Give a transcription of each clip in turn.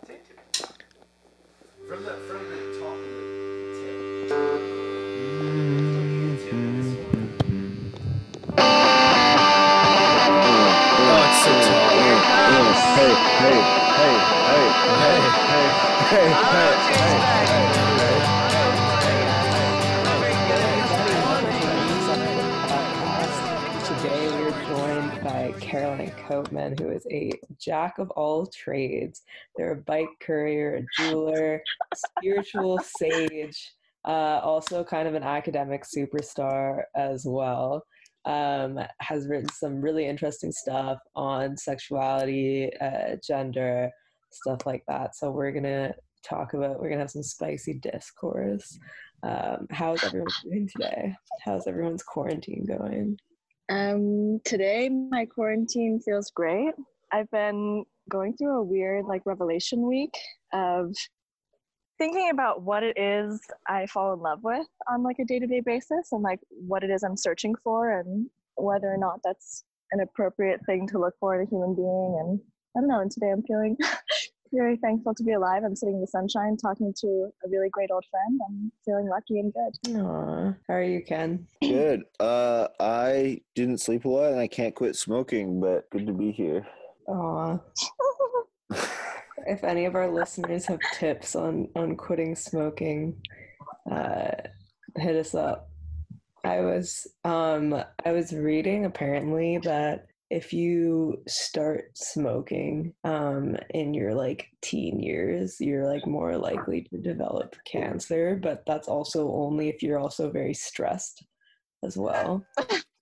that tip. From the from the top of the tip. Oh, it's so tall. Hey, hey, hey, hey, hey, hey, hey, hey, Today Coatman, who is a jack of all trades. They're a bike courier, a jeweler, spiritual sage, uh, also kind of an academic superstar as well. Um, has written some really interesting stuff on sexuality, uh, gender, stuff like that. So we're gonna talk about. We're gonna have some spicy discourse. Um, how's everyone doing today? How's everyone's quarantine going? Um, today my quarantine feels great. I've been going through a weird like revelation week of thinking about what it is I fall in love with on like a day-to-day basis and like what it is I'm searching for and whether or not that's an appropriate thing to look for in a human being and I don't know, and today I'm feeling very thankful to be alive. I'm sitting in the sunshine talking to a really great old friend. I'm feeling lucky and good. Aw, how are you, Ken? Good. Uh, I didn't sleep a lot and I can't quit smoking, but good to be here. Aw. if any of our listeners have tips on on quitting smoking, uh, hit us up. I was um I was reading apparently that if you start smoking um in your like teen years, you're like more likely to develop cancer, but that's also only if you're also very stressed as well.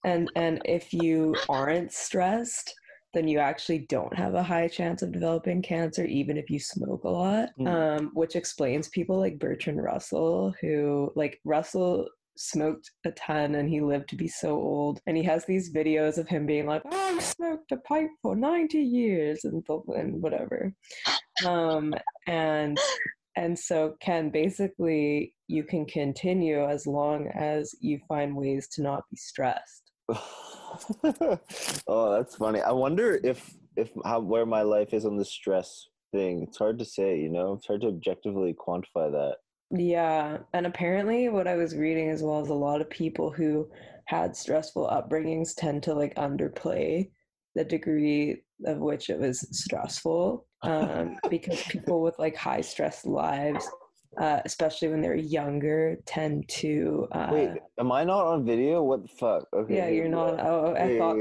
And and if you aren't stressed, then you actually don't have a high chance of developing cancer, even if you smoke a lot. Mm. Um, which explains people like Bertrand Russell, who like Russell smoked a ton and he lived to be so old. And he has these videos of him being like, "Oh, I smoked a pipe for 90 years and, blah- blah," and whatever. Um, and and so Ken, basically you can continue as long as you find ways to not be stressed. oh, that's funny. I wonder if if how where my life is on the stress thing. It's hard to say, you know. It's hard to objectively quantify that. Yeah, and apparently what I was reading as well is a lot of people who had stressful upbringings tend to like underplay the degree of which it was stressful. Um, because people with like high stress lives, uh, especially when they're younger, tend to uh, Wait, am I not on video? What the fuck? Okay. yeah, you're not. Oh, I Hey, thought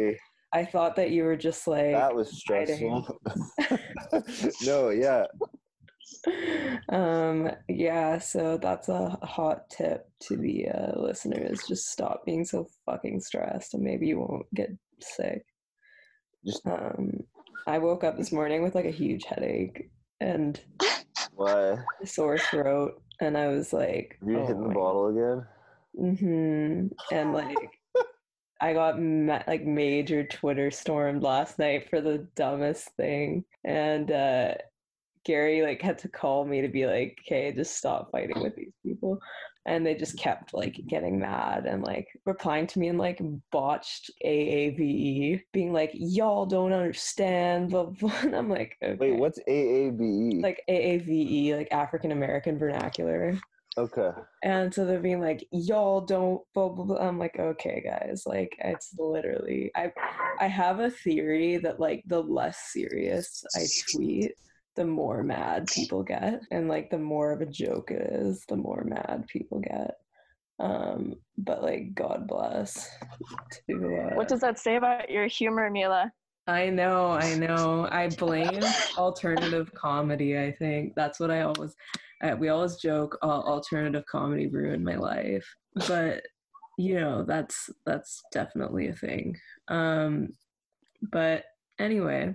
I thought that you were just like that was stressful. no, yeah. um yeah so that's a hot tip to the uh, listeners just stop being so fucking stressed and maybe you won't get sick Just um i woke up this morning with like a huge headache and why? a sore throat and i was like Have you oh hitting the bottle again? Mm-hmm. and like i got ma- like major twitter stormed last night for the dumbest thing and uh Gary like had to call me to be like, "Okay, just stop fighting with these people," and they just kept like getting mad and like replying to me in like botched AAVE, being like, "Y'all don't understand," blah blah. And I'm like, okay. Wait, what's AABE? like AAVE, like African American vernacular. okay. And so they're being like, y'all don't blah blah blah. I'm like, okay, guys, like it's literally I I have a theory that like the less serious I tweet, the more mad people get. And like the more of a joke it is, the more mad people get. Um, but like God bless to uh, What does that say about your humor, Mila? I know, I know. I blame alternative comedy. I think that's what I always. Uh, we always joke, uh, alternative comedy ruined my life, but you know that's that's definitely a thing. Um, but anyway,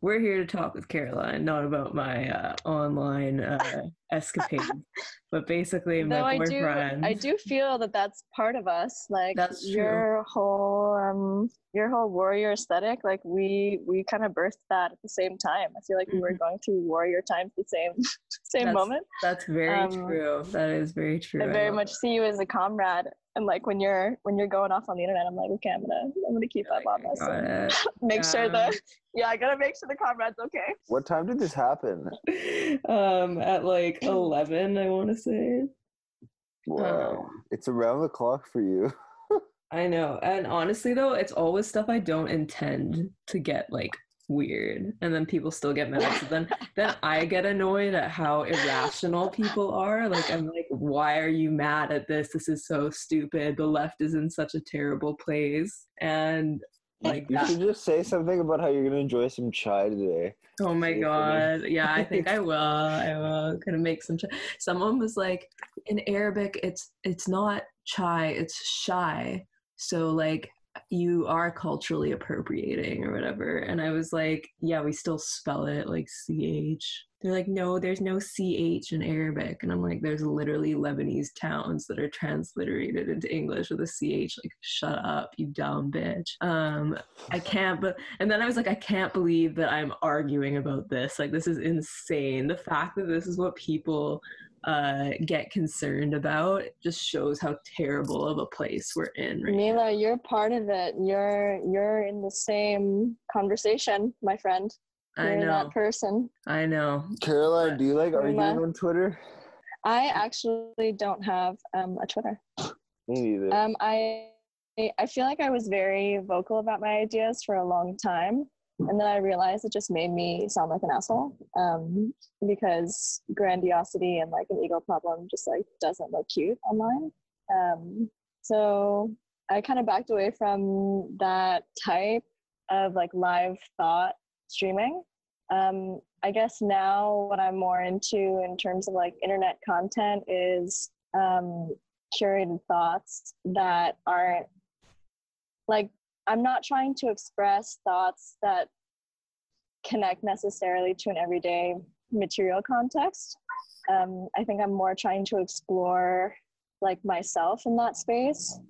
we're here to talk with Caroline, not about my uh, online uh, escapades, but basically my Though I do, boyfriend. I do feel that that's part of us. Like That's true. your whole, um, your whole warrior aesthetic. Like we, we kind of birthed that at the same time. I feel like we were going through warrior times the same, same That's- moment. That's very um, true. That is very true. I very love much see you as a comrade And like when you're when you're going off on the internet, I'm like, okay, I'm gonna I'm gonna keep that on Got myself. it. Make sure Yeah. the yeah, I gotta make sure the comrade's okay. What time did this happen? um, at like eleven, I want to say. Wow, Um, it's around the clock for you. I know. And honestly though, it's always stuff I don't intend to get like weird. And then people still get mad. So then then I get annoyed at how irrational people are. Like I'm like, why are you mad at this? This is so stupid. The left is in such a terrible place. And like You that should just say something about how you're gonna enjoy some chai today. Oh my Say it for god. Yeah, I think I will. I will. Gonna make some chai. Someone was like, in Arabic it's it's not chai, it's shy. So like you are culturally appropriating or whatever. And I was like, yeah, we still spell it like CH. They're like, no, there's no CH in Arabic. And I'm like, there's literally Lebanese towns that are transliterated into English with a CH. Like, shut up, you dumb bitch. Um, I can't, but, and then I was like, I can't believe that I'm arguing about this. Like, this is insane. The fact that this is what people uh, get concerned about it just shows how terrible of a place we're in right now. Mila, you're part of it. You're you're in the same conversation, my friend. You're I know. that person. I know. Caroline, do you like arguing Rima. on Twitter? I actually don't have um, a Twitter. Me neither. Um, I I feel like I was very vocal about my ideas for a long time, and then I realized it just made me sound like an asshole. Um, because grandiosity and like an ego problem just like doesn't look cute online. Um, so I kind of backed away from that type of like live thought streaming. Um, I guess now what I'm more into in terms of like internet content is um, curated thoughts that aren't like I'm not trying to express thoughts that connect necessarily to an everyday material context. Um, I think I'm more trying to explore like myself in that space.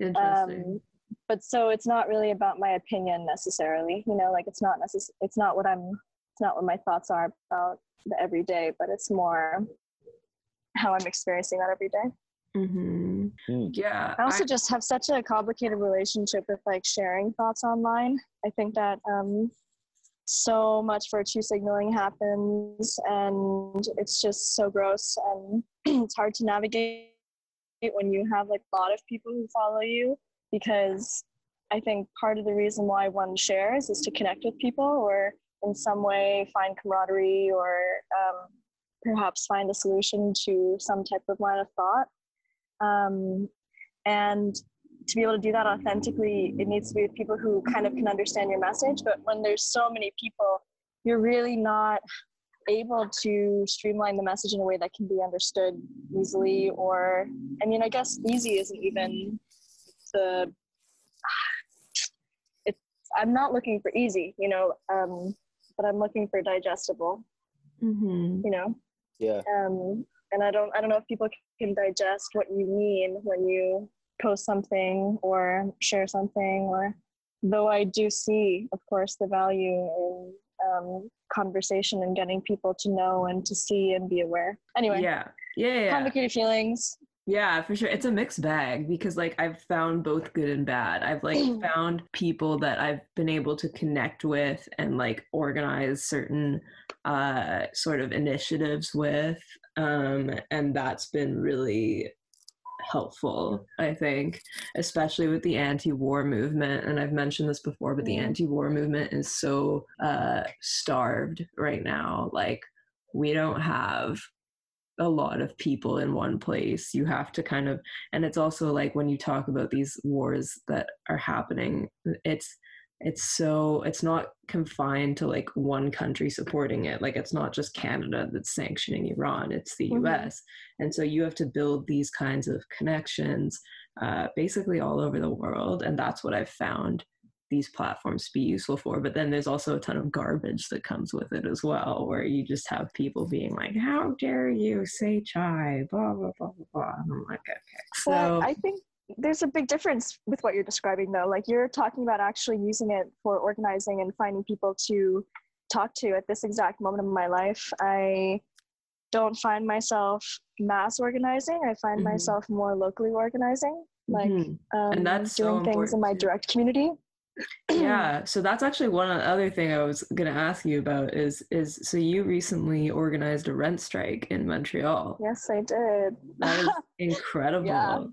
Interesting. Um, but so it's not really about my opinion necessarily, you know, like it's not necess- it's not what I'm it's not what my thoughts are about the everyday, but it's more how I'm experiencing that every day. Hmm Hmm. Yeah. I also I- just have such a complicated relationship with like sharing thoughts online. I think that um, so much virtue signaling happens, and it's just so gross, and it's hard to navigate when you have like a lot of people who follow you. Because I think part of the reason why one shares is to connect with people, or in some way find camaraderie, or um, perhaps find a solution to some type of line of thought. Um, and to be able to do that authentically, it needs to be with people who kind of can understand your message. But when there's so many people, you're really not able to streamline the message in a way that can be understood easily. Or, I mean, I guess easy isn't even the. It's. I'm not looking for easy, you know, um, but I'm looking for digestible, Mhm. you know yeah. um, and I don't I don't know if people can digest what you mean when you post something or share something or though I do see of course the value in um, conversation and getting people to know and to see and be aware anyway Yeah. Yeah. Yeah. complicated feelings Yeah, for sure. It's a mixed bag because like I've found both good and bad. I've like found people that I've been able to connect with and like organize certain uh sort of initiatives with um and that's been really helpful i think especially with the anti-war movement and i've mentioned this before but the Mhm. anti-war movement is so uh starved right now. Like we don't have a lot of people in one place. You have to kind of and it's also like when you talk about these wars that are happening it's it's so it's not confined to like one country supporting it like it's not just canada that's sanctioning iran it's the Mhm. us and so you have to build these kinds of connections uh, basically all over the world and that's what i've found these platforms to be useful for. But then there's also a ton of garbage that comes with it as well where you just have people being like how dare you say chai? Blah blah blah blah blah. And i'm like okay. So Well, I think there's a big difference with what you're describing, though. Like you're talking about actually using it for organizing and finding people to talk to at this exact moment of my life. I don't find myself mass organizing. I find Mhm. myself more locally organizing, like Mhm. um, that's so doing things in my direct community. yeah so that's actually one other thing i was going to ask you about is is so you recently organized a rent strike in montreal Yes, I did. that is incredible Yeah.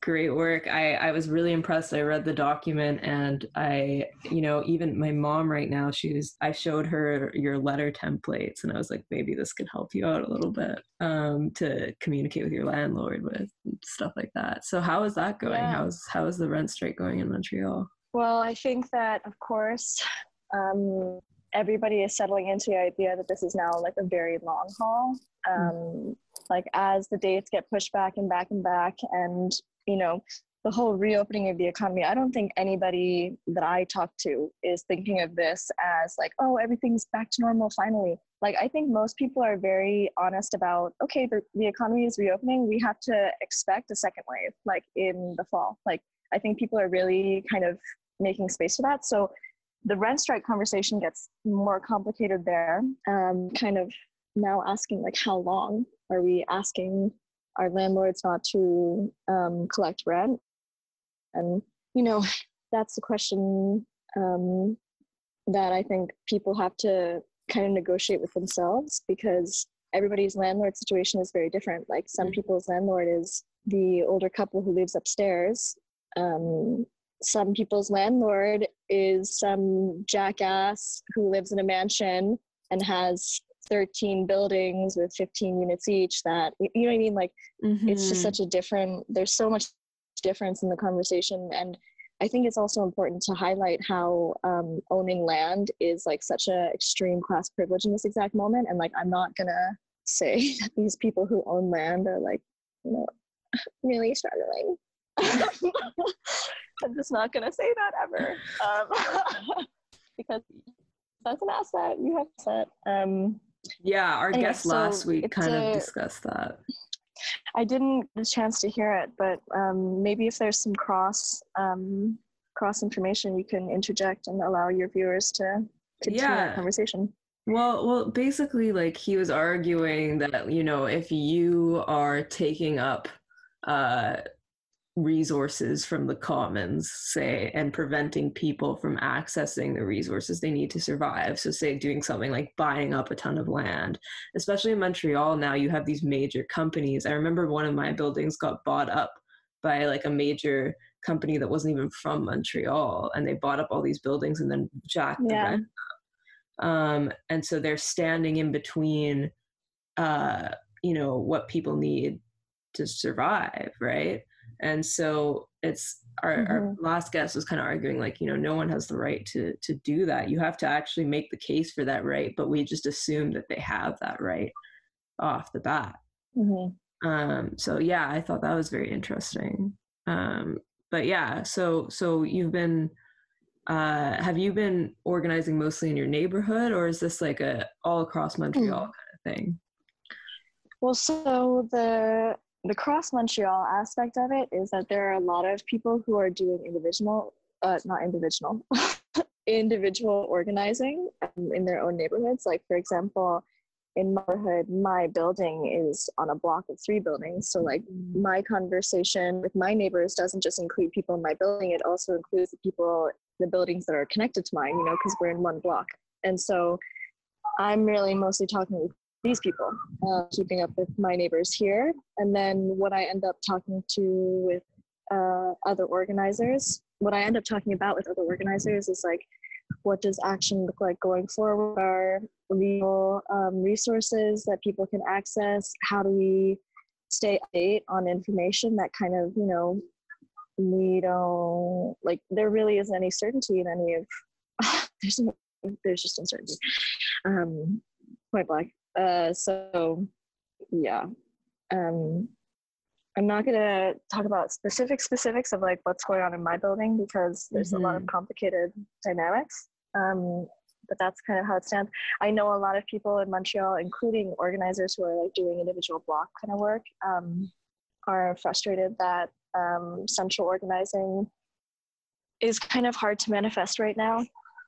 Great work. I i was really impressed. I read the document and i you know even my mom right now she was i showed her your letter templates and i was like maybe this could help you out a little bit um to communicate with your landlord with stuff like that. So how is that going? Yeah. how's how is the rent strike going in montreal? Well, I think that, of course, um, everybody is settling into the idea that this is now like a very long haul. Um, like as the dates get pushed back and back and back, and you know, the whole reopening of the economy. I don't think anybody that I talk to is thinking of this as like, oh, everything's back to normal finally. Like I think most people are very honest about, okay, the, the economy is reopening. We have to expect a second wave, like in the fall. Like I think people are really kind of making space for that. So the rent strike conversation gets more complicated there. Um, kind of now asking like, how long are we asking our landlords not to um, collect rent? And you know, that's the question um, that I think people have to kind of negotiate with themselves because everybody's landlord situation is very different. Like some Mhm. people's landlord is the older couple who lives upstairs. Um, some people's landlord is some jackass who lives in a mansion and has 13 buildings with 15 units each that you know what i mean? Like it's just Mhm. such a different there's so much difference in the conversation. And i think it's also important to highlight how um, owning land is like such a extreme class privilege in this exact moment. And like i'm not gonna say that these people who own land are like you know really struggling. I'm just not gonna say that ever. Um, because that's an asset you have asset um, Yeah, our Anyway, guest last week kind of discussed that. I didn't get a chance to hear it, but um, maybe if there's some cross um, cross information, you can interject and allow your viewers to continue Yeah. that conversation. Well, well, basically, like he was arguing that you know if you are taking up uh, resources from the commons, say, and preventing people from accessing the resources they need to survive, so say doing something like buying up a ton of land, especially in Montreal now, you have these major companies. I remember one of my buildings got bought up by like a major company that wasn't even from Montreal, and they bought up all these buildings and then jacked the Yeah. rent um, and so they're standing in between uh, you know what people need to survive right and so it's our, our last guest was kind of arguing like you know no one has the right to to do that. You have to actually make the case for that right but we just assume that they have that right off the bat. Hmm um so yeah i thought that was very interesting. Um but yeah so so you've been uh have you been organizing mostly in your neighborhood or is this like a all across montreal kind of thing? Well, so the the cross Montreal aspect of it is that there are a lot of people who are doing individual, uh, not individual, individual organizing um, in their own neighborhoods. Like for example, in my neighborhood, my building is on a block of three buildings. So like my conversation with my neighbors doesn't just include people in my building; it also includes the people, the buildings that are connected to mine. You know, because we're in one block, and so I'm really mostly talking with these people, uh, keeping up with my neighbors here. And then what I end up talking to with uh, other organizers, what I end up talking about with other organizers is like, what does action look like going forward? Are legal um, resources that people can access? How do we stay up on information that kind of, you know, we don't like, there really isn't any certainty in any of, there's, there's just uncertainty. Um, point blank. Uh, so yeah, um, I'm not gonna talk about specific specifics of like what's going on in my building because there's a lot of complicated dynamics. Um, but that's kind of how it stands. I know a lot of people in Montreal, including organizers who are like doing individual block kind of work, um, are frustrated that um, central organizing is kind of hard to manifest right now.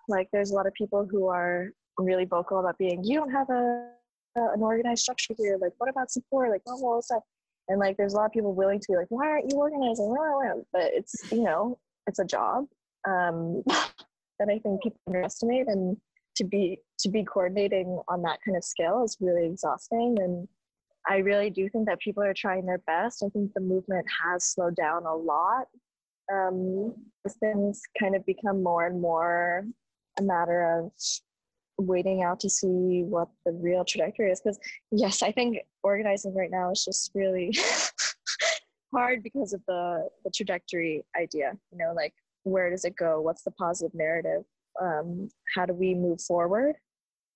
Like there's a lot of people who are really vocal about being, you don't have a an organized structure here? Like, what about support? Like, all all this stuff. And like, there's a lot of people willing to be like, why aren't you organizing? But it's you know, it's a job um, that I think people underestimate, and to be to be coordinating on that kind of scale is really exhausting. And I really do think that people are trying their best. I think the movement has slowed down a lot. Um, things kind of become more and more a matter of waiting out to see what the real trajectory is. Because yes, I think organizing right now is just really hard because of the the trajectory idea. You know, like where does it go? What's the positive narrative? Um, how do we move forward?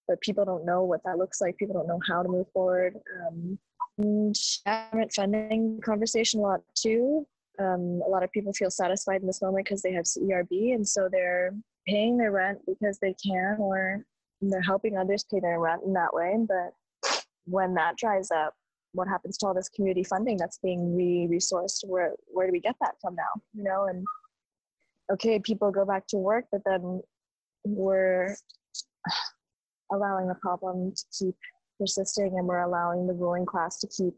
But people don't know what that looks like. People don't know how to move forward. Um, and government funding conversation a lot too. Um, a lot of people feel satisfied in this moment because they have CERB, and so they're paying their rent because they can, or they're helping others pay their rent in that way. But when that dries up, what happens to all this community funding that's being re-resourced? Where where do we get that from now? You know, and okay, people go back to work, but then we're allowing the problem to keep persisting, and we're allowing the ruling class to keep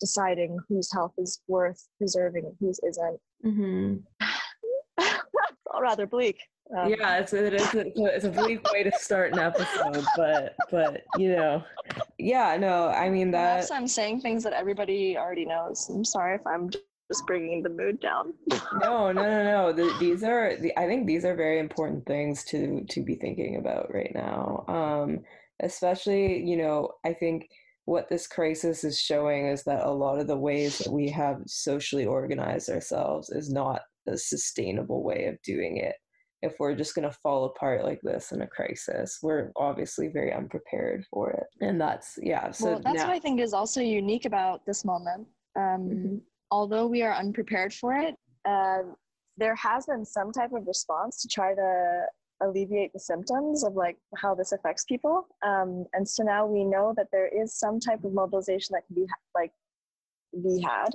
deciding whose health is worth preserving and whose isn't. Mm-hmm. it's all rather bleak. Um, yeah, it's it is it's a, it's a bleak way to start an episode, but but you know, yeah, no, I mean that. Perhaps I'm saying things that everybody already knows. I'm sorry if I'm just bringing the mood down. no, no, no, no. The, these are the, I think these are very important things to to be thinking about right now. Um, especially, you know, I think what this crisis is showing is that a lot of the ways that we have socially organized ourselves is not a sustainable way of doing it if we're just going to fall apart like this in a crisis. We're obviously very unprepared for it. And that's, yeah. So well, that's now, what I think is also unique about this moment. Um, Mhm. Although we are unprepared for it, uh, there has been some type of response to try to alleviate the symptoms of like how this affects people. Um, and so now we know that there is some type of mobilization that can be ha- like be had.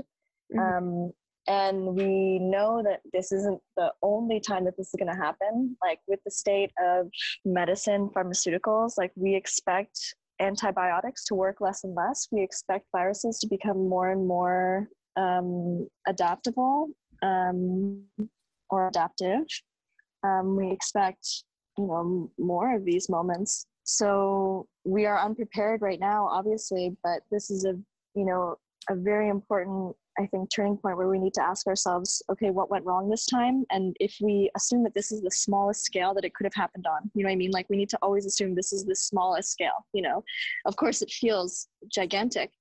Mhm. Um, and we know that this isn't the only time that this is going to happen. Like with the state of medicine, pharmaceuticals, like we expect antibiotics to work less and less. We expect viruses to become more and more um, adaptable um, or adaptive. Um, we expect, you know, more of these moments. So we are unprepared right now, obviously, but this is a, you know, a very important, I think, turning point where we need to ask ourselves, okay, what went wrong this time? And if we assume that this is the smallest scale that it could have happened on, you know what I mean? Like we need to always assume this is the smallest scale, you know? Of course, it feels gigantic,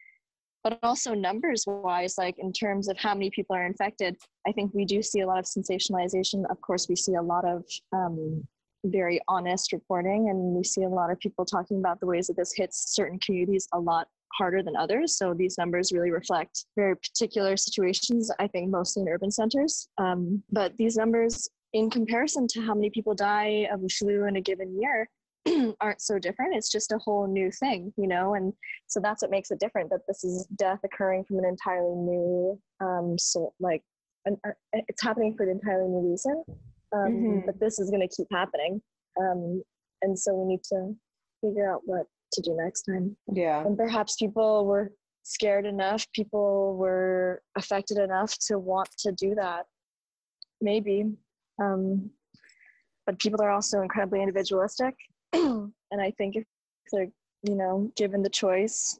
but also numbers wise, like in terms of how many people are infected, I think we do see a lot of sensationalization. Of course, we see a lot of um, very honest reporting, and we see a lot of people talking about the ways that this hits certain communities a lot harder than others. So these numbers really reflect very particular situations, I think mostly in urban centers. Um, but these numbers, in comparison to how many people die of flu in a given year, aren't so different. It's just a whole new thing, you know? And so that's what makes it different that this is death occurring from an entirely new, um, so like, an, uh, it's happening for an entirely new reason. Um, Mhm. But this is going to keep happening. Um, and so we need to figure out what to do next time. yeah. And perhaps people were scared enough, people were affected enough to want to do that. Maybe. Um, but people are also incredibly individualistic. and I think if they're, you know, given the choice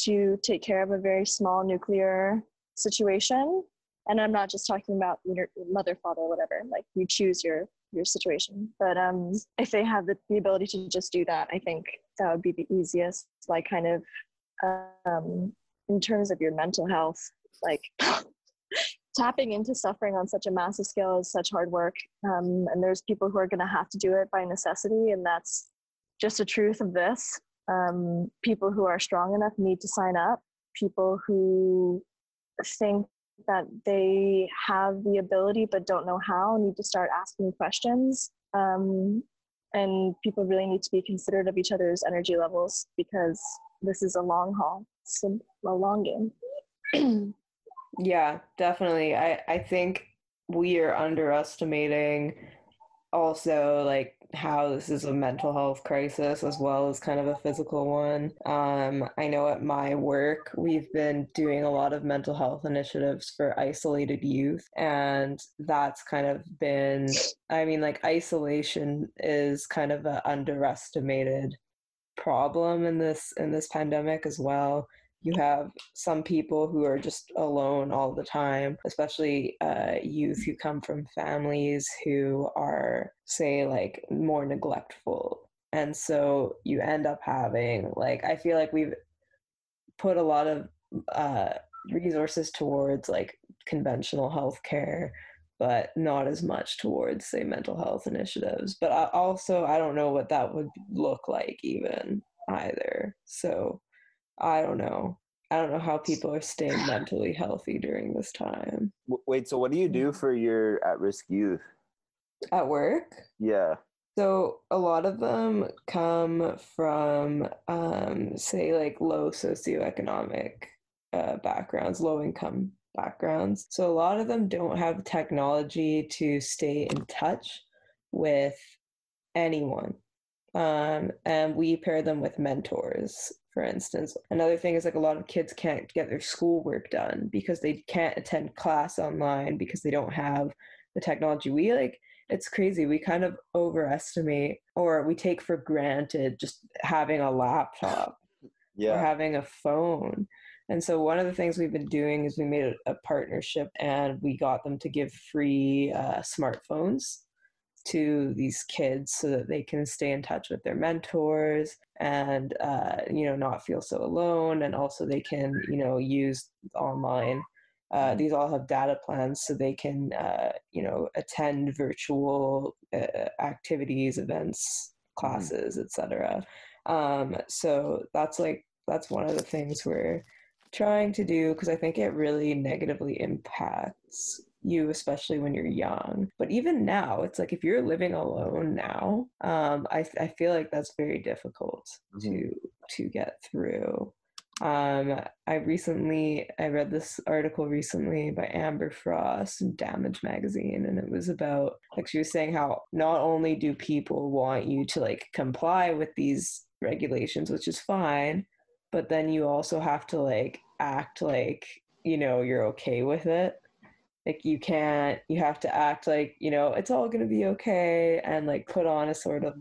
to take care of a very small nuclear situation, and I'm not just talking about your mother, father, whatever, like you choose your your situation. But um, if they have the, the ability to just do that, I think that would be the easiest, like kind of um, in terms of your mental health, like tapping into suffering on such a massive scale is such hard work. Um, and there's people who are going to have to do it by necessity, and that's just the truth of this. Um, people who are strong enough need to sign up. People who think that they have the ability but don't know how need to start asking questions. Um, and people really need to be considerate of each other's energy levels because this is a long haul. It's a, long game. Yeah, definitely. I, I think we are underestimating also like how this is a mental health crisis as well as kind of a physical one. Um, I know at my work, we've been doing a lot of mental health initiatives for isolated youth, and that's kind of been, I mean, like isolation is kind of an underestimated problem in this in this pandemic as well you have some people who are just alone all the time, especially uh, youth who come from families who are, say, like more neglectful. And so you end up having, like, I feel like we've put a lot of uh, resources towards like conventional healthcare, but not as much towards, say, mental health initiatives. But I also, I don't know what that would look like even either. So I don't know. I don't know how people are staying mentally healthy during this time. Wait, so what do you do for your at-risk youth? At work? Yeah. So a lot of them come from, um, say, like low socioeconomic uh, backgrounds, low income backgrounds. So a lot of them don't have technology to stay in touch with anyone. Um, and we pair them with mentors for instance. Another thing is like a lot of kids can't get their schoolwork done because they can't attend class online because they don't have the technology. We like it's crazy. We kind of overestimate or we take for granted just having a laptop Yeah. or having a phone. And so one of the things we've been doing is we made a, a partnership and we got them to give free uh, smartphones to these kids so that they can stay in touch with their mentors and uh, you know not feel so alone and also they can you know use online uh, these all have data plans so they can uh, you know attend virtual uh, activities events classes etc um, so that's like that's one of the things we're trying to do because i think it really negatively impacts you especially when you're young. But even now it's like if you're living alone now um, I, I feel like that's very difficult Mhm. to to get through. Um, i recently i read this article recently by amber frost in damage magazine and it was about like she was saying how not only do people want you to like comply with these regulations which is fine but then you also have to like act like you know you're okay with it like you can't you have to act like you know it's all going to be okay and like put on a sort of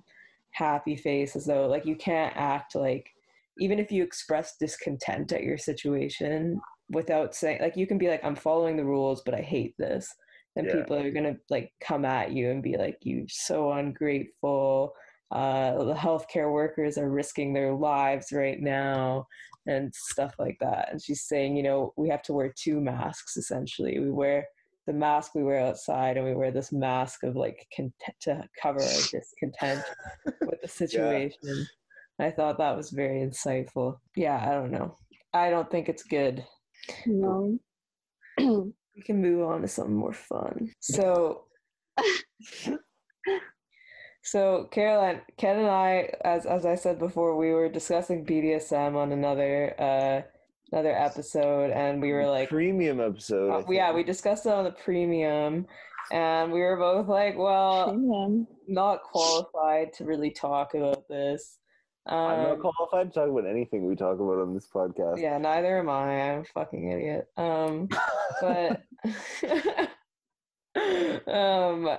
happy face as though like you can't act like even if you express discontent at your situation without saying like you can be like i'm following the rules but i hate this then Yeah. people are going to like come at you and be like you so ungrateful uh the healthcare workers are risking their lives right now and stuff like that and she's saying you know we have to wear two masks essentially we wear the mask we wear outside and we wear this mask of like content to cover our discontent with the situation. I thought that was very insightful. Yeah i don't know. I don't think it's good. No. we can move on to something more fun. So so caroline ken and i as as i said before we were discussing bdsm on another uh another episode and we were like premium episode. Uh, yeah we discussed it on the premium and we were both like well Premium. not qualified to really talk about this I'm not um, qualified to talk about anything we talk about on this podcast. yeah neither am i i'm a fucking idiot um but um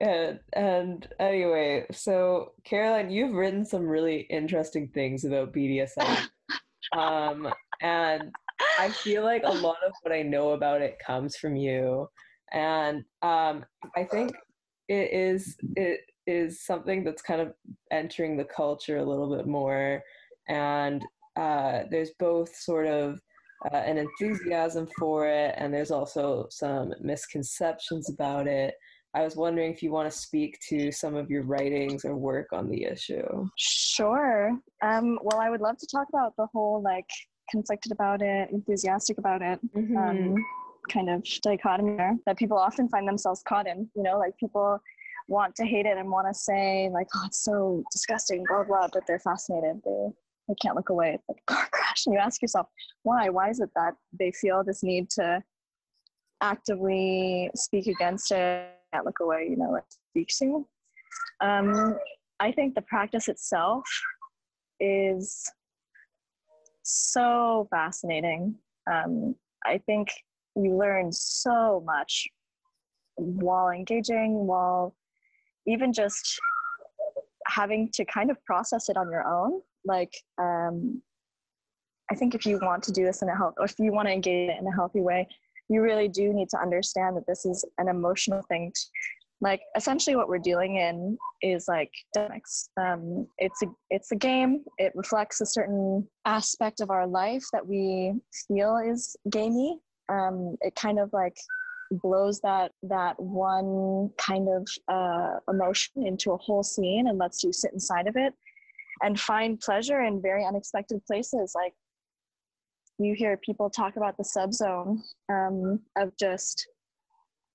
and, and anyway so caroline you've written some really interesting things about bdsm um and i feel like a lot of what i know about it comes from you and um i think it is it is something that's kind of entering the culture a little bit more and uh there's both sort of uh, an enthusiasm for it, and there's also some misconceptions about it. I was wondering if you want to speak to some of your writings or work on the issue. Sure. Um, well, I would love to talk about the whole like conflicted about it, enthusiastic about it, Mm-hmm. um, kind of dichotomy that people often find themselves caught in. You know, like people want to hate it and want to say like, "Oh, it's so disgusting," blah blah, but they're fascinated. They they can't look away. It's like car crash, and you ask yourself, why? Why is it that they feel this need to actively speak against it, can't look away? You know, like speak to. Um, I think the practice itself is so fascinating. Um, I think you learn so much while engaging, while even just having to kind of process it on your own. Like, um, I think if you want to do this in a health, or if you want to engage it in a healthy way, you really do need to understand that this is an emotional thing. Like, essentially, what we're dealing in is like dynamics. Um, it's a it's a game. It reflects a certain aspect of our life that we feel is gamey. Um, it kind of like blows that that one kind of uh, emotion into a whole scene and lets you sit inside of it and find pleasure in very unexpected places like you hear people talk about the subzone um, of just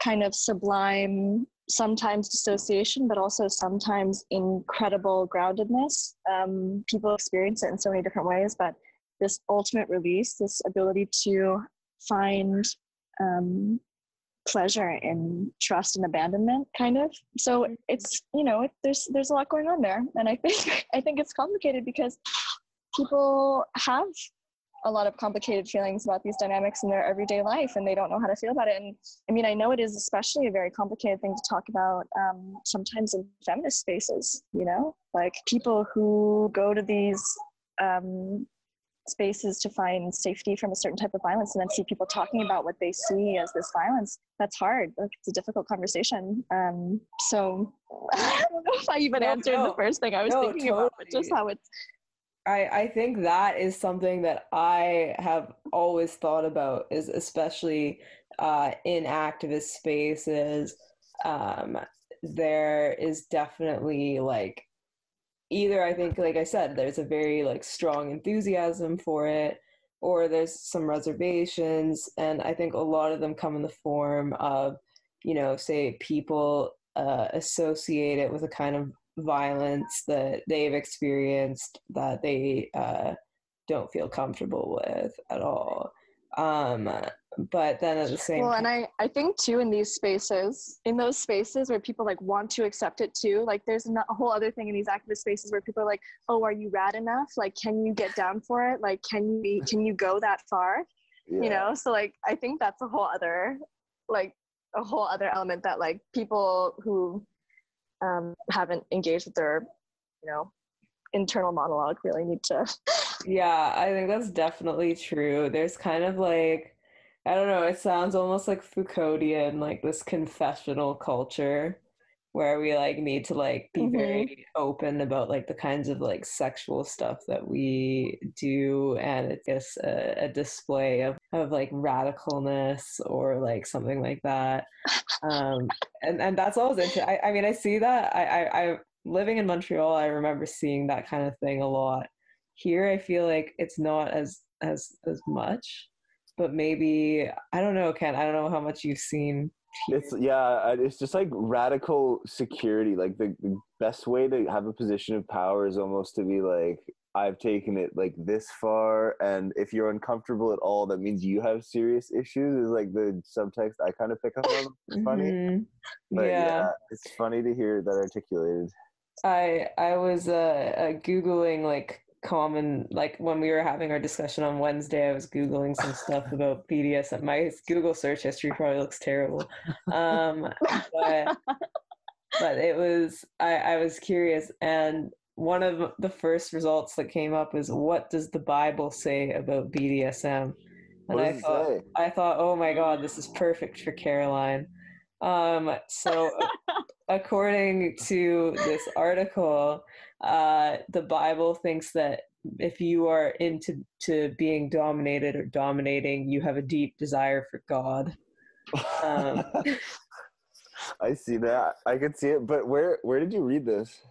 kind of sublime sometimes dissociation but also sometimes incredible groundedness. Um, people experience it in so many different ways but this ultimate release this ability to find um, pleasure in trust and abandonment kind of. So it's you know it, there's there's a lot going on there and i think i think it's complicated because people have a lot of complicated feelings about these dynamics in their everyday life and they don't know how to feel about it. And i mean i know it is especially a very complicated thing to talk about um, sometimes in feminist spaces you know? Like people who go to these um, spaces to find safety from a certain type of violence and then see people talking about what they see as this violence that's hard. Like it's a difficult conversation. Um, so i don't know if i even No, answered no. the first thing i was No, thinking about but just how it's I, I think that is something that I have always thought about is especially uh, in activist spaces. Um, there is definitely like either I think like I said, there's a very like strong enthusiasm for it, or there's some reservations, and I think a lot of them come in the form of, you know, say people uh, associate it with a kind of violence that they've experienced that they uh, don't feel comfortable with at all. Um, but then at the same well and i i think too in these spaces in those spaces where people like want to accept it too like there's a whole other thing in these activist spaces where people are like oh are you rad enough? Like can you get down for it? Like can you be, can you go that far? You know so like i think that's a whole other like a whole other element that like people who um, haven't engaged with their you know internal monologue really need to Yeah, I think that's definitely true. There's kind of like, I don't know, it sounds almost like Foucauldian, like this confessional culture where we like need to like be Mhm. very open about like the kinds of like sexual stuff that we do and it's just a, a display of, of like radicalness or like something like that. Um, and, and that's always interesting. I, I mean, I see that. I, I, I living in Montreal, I remember seeing that kind of thing a lot here i feel like it's not as as as much but maybe i don't know ken i don't know how much you've seen. It's yeah, it's just like radical security. Like the, the best way to have a position of power is almost to be like, I've taken it like this far, and if you're uncomfortable at all, that means you have serious issues. Is like the subtext I kind of pick up on. It's funny, Mhm. but yeah. yeah. it's funny to hear that articulated. i i was uh, uh googling like common like when we were having our discussion on wednesday i was googling some stuff about bdsm my google search history probably looks terrible. Um but but it was I, I was curious and one of the first results that came up was what does the bible say about bdsm and i thought i thought oh my god this is perfect for caroline um so according to this article uh the bible thinks that if you are into to being dominated or dominating you have a deep desire for god um, I see that. I could see it. But where where did you read this?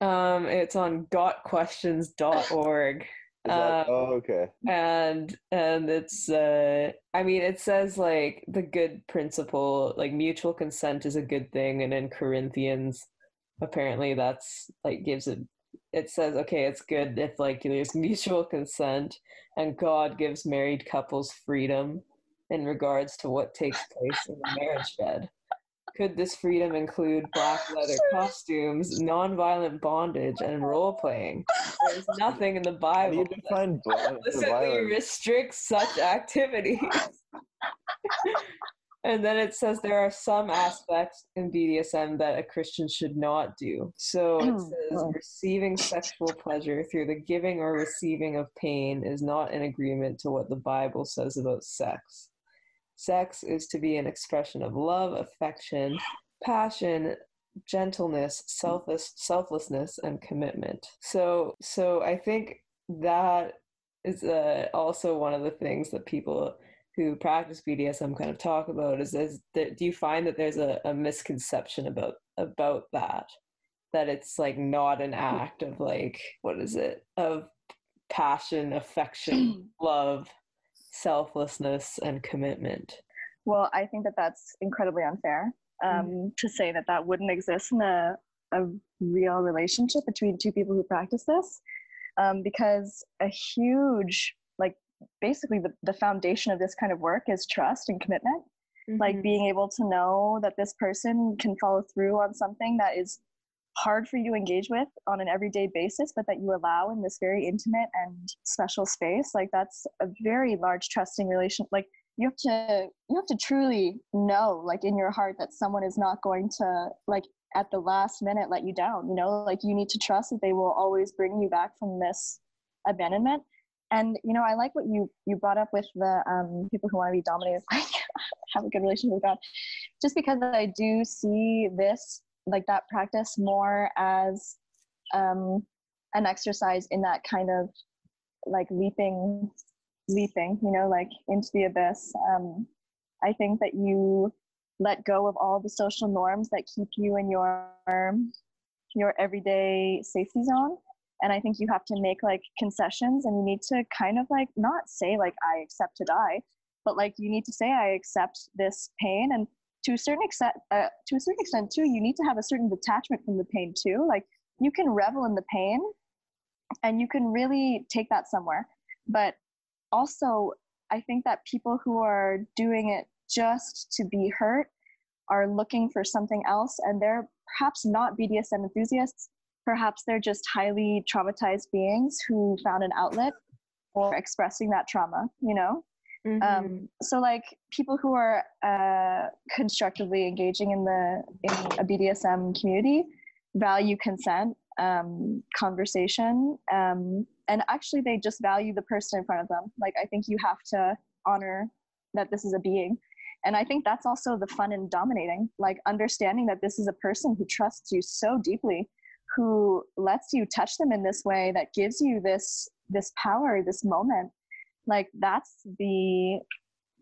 Um, it's on gotquestions.org. That, Uh, oh, okay. and and it's uh I mean it says like the good principle, like mutual consent is a good thing, and in Corinthians apparently that's like gives it it says okay it's good if like there's mutual consent and God gives married couples freedom in regards to what takes place in the marriage bed. Could this freedom include black leather costumes, nonviolent bondage, and role playing? There's nothing in the Bible you that explicitly restricts such activities. and then it says there are some aspects in BDSM that a Christian should not do. So it says Oh. receiving sexual pleasure through the giving or receiving of pain is not in agreement to what the Bible says about sex. Sex is to be an expression of love, affection, passion, gentleness, selfless, selflessness, and commitment. So, so I think that is uh, also one of the things that people who practice BDSM kind of talk about. Is, is that, do you find that there's a, a misconception about about that? That it's like not an act of like what is it of passion, affection, love, selflessness, and commitment. Well, I think that that's incredibly unfair um, to say that that wouldn't exist in a, a real relationship between two people who practice this. Um, because a huge, like, basically the, the foundation of this kind of work is trust and commitment. Like, being able to know that this person can follow through on something that is hard for you to engage with on an everyday basis, but that you allow in this very intimate and special space. Like, that's a very large trusting relation. Like, you have to you have to truly know like in your heart that someone is not going to like at the last minute let you down you know like you need to trust that they will always bring you back from this abandonment and you know i like what you you brought up with the um, people who want to be dominated like have a good relationship with god just because i do see this like that practice more as um, an exercise in that kind of like leaping leaping, you know, like into the abyss. Um, I think that you let go of all the social norms that keep you in your your everyday safety zone. And I think you have to make like concessions and you need to kind of like not say like I accept to die, but like you need to say I accept this pain and to a certain extent uh, to a certain extent too, you need to have a certain detachment from the pain too. Like you can revel in the pain and you can really take that somewhere. But also i think that people who are doing it just to be hurt are looking for something else and they're perhaps not bdsm enthusiasts perhaps they're just highly traumatized beings who found an outlet for expressing that trauma you know Mm-hmm. um, so like people who are uh, constructively engaging in the in a bdsm community value consent um, conversation um, and actually they just value the person in front of them like i think you have to honor that this is a being and i think that's also the fun in dominating like understanding that this is a person who trusts you so deeply who lets you touch them in this way that gives you this this power this moment like that's the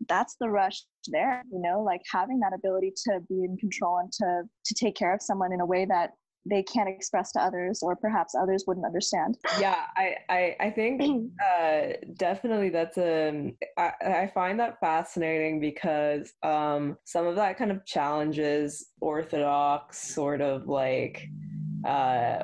that's the rush there you know like having that ability to be in control and to to take care of someone in a way that they can't express to others or perhaps others wouldn't understand. Yeah i i, I think uh definitely that's um I, I find that fascinating because um some of that kind of challenges orthodox sort of like uh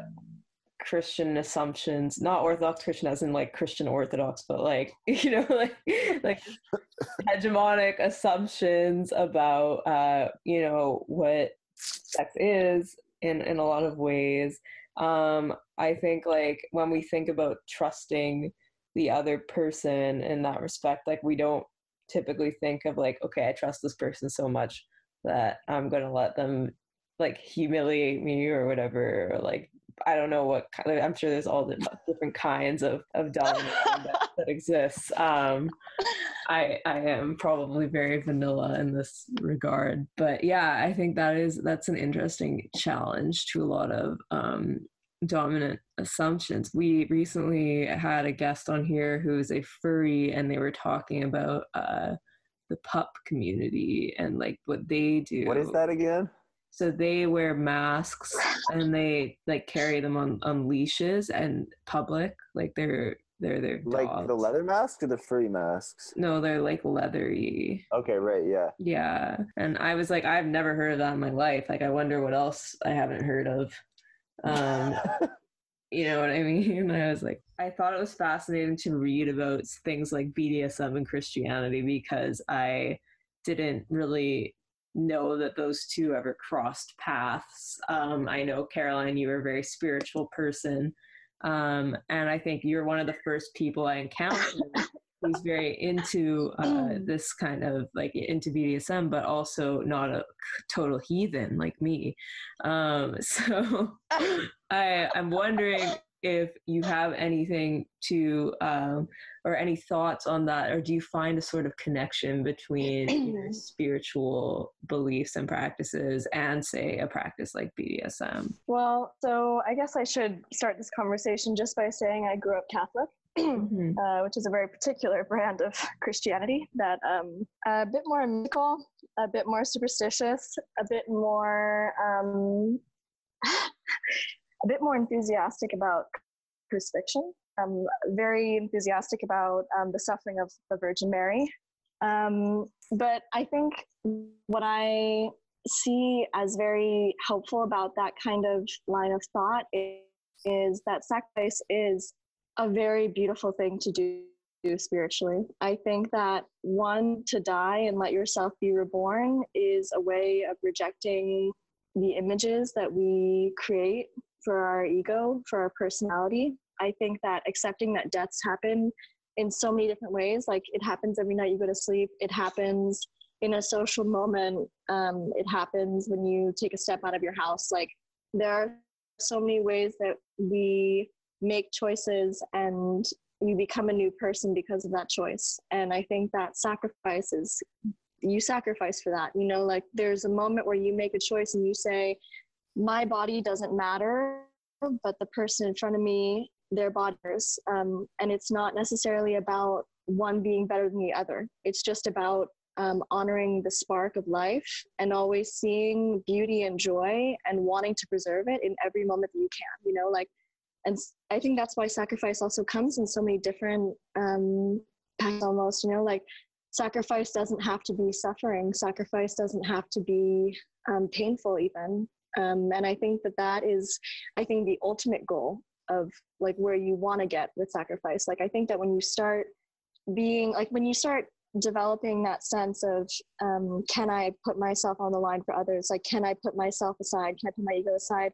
christian assumptions not orthodox christian as in like christian orthodox but like you know like like hegemonic assumptions about uh you know what sex is in in a lot of ways. Um i think like when we think about trusting the other person in that respect like we don't typically think of like okay i trust this person so much that i'm going to let them like humiliate me or whatever or like i don't know what kind of, i'm sure there's all the different kinds of of domination that, that exists um I I am probably very vanilla in this regard, but yeah, I think that is that's an interesting challenge to a lot of um, dominant assumptions. We recently had a guest on here who is a furry, and they were talking about uh, the pup community and like what they do. What is that again? So they wear masks and they like carry them on on leashes and public, like they're they're their Like the leather masks or the furry masks? No, they're like leathery. Okay, right, yeah. Yeah. And I was like, I've never heard of that in my life. Like, I wonder what else I haven't heard of. Um, you know what I mean? And I was like, I thought it was fascinating to read about things like BDSM and Christianity because I didn't really know that those two ever crossed paths. Um, I know Caroline, you were a very spiritual person, um, and I think you're one of the first people I encountered who's very into uh, this kind of like into BDSM, but also not a total heathen like me. Um, so I, I'm wondering if you have anything to um, or any thoughts on that or do you find a sort of connection between your spiritual beliefs and practices and say a practice like bdsm Well, so I guess I should start this conversation just by saying I grew up Catholic. Mhm. uh, which is a very particular brand of Christianity that um, a bit more mystical, a bit more superstitious, a bit more um, a bit more enthusiastic about crucifixion. Um, very enthusiastic about um, the suffering of the Virgin Mary. Um, but I think what I see as very helpful about that kind of line of thought is, is that sacrifice is a very beautiful thing to do spiritually. I think that one, to die and let yourself be reborn is a way of rejecting the images that we create for our ego, for our personality. I think that accepting that deaths happen in so many different ways, like it happens every night you go to sleep, it happens in a social moment, um, it happens when you take a step out of your house. Like there are so many ways that we make choices and you become a new person because of that choice. And I think that sacrifices you sacrifice for that. You know, like there's a moment where you make a choice and you say, My body doesn't matter, but the person in front of me, their bodies. Um, and it's not necessarily about one being better than the other. It's just about um, honoring the spark of life and always seeing beauty and joy and wanting to preserve it in every moment that you can. You know, like and I think that's why sacrifice also comes in so many different um, paths almost. You know, like sacrifice doesn't have to be suffering. Sacrifice doesn't have to be um, painful even. Um, and I think that that is, I think, the ultimate goal of like where you want to get with sacrifice. Like I think that when you start being like when you start developing that sense of um, can I put myself on the line for others? Like can I put myself aside? Can I put my ego aside?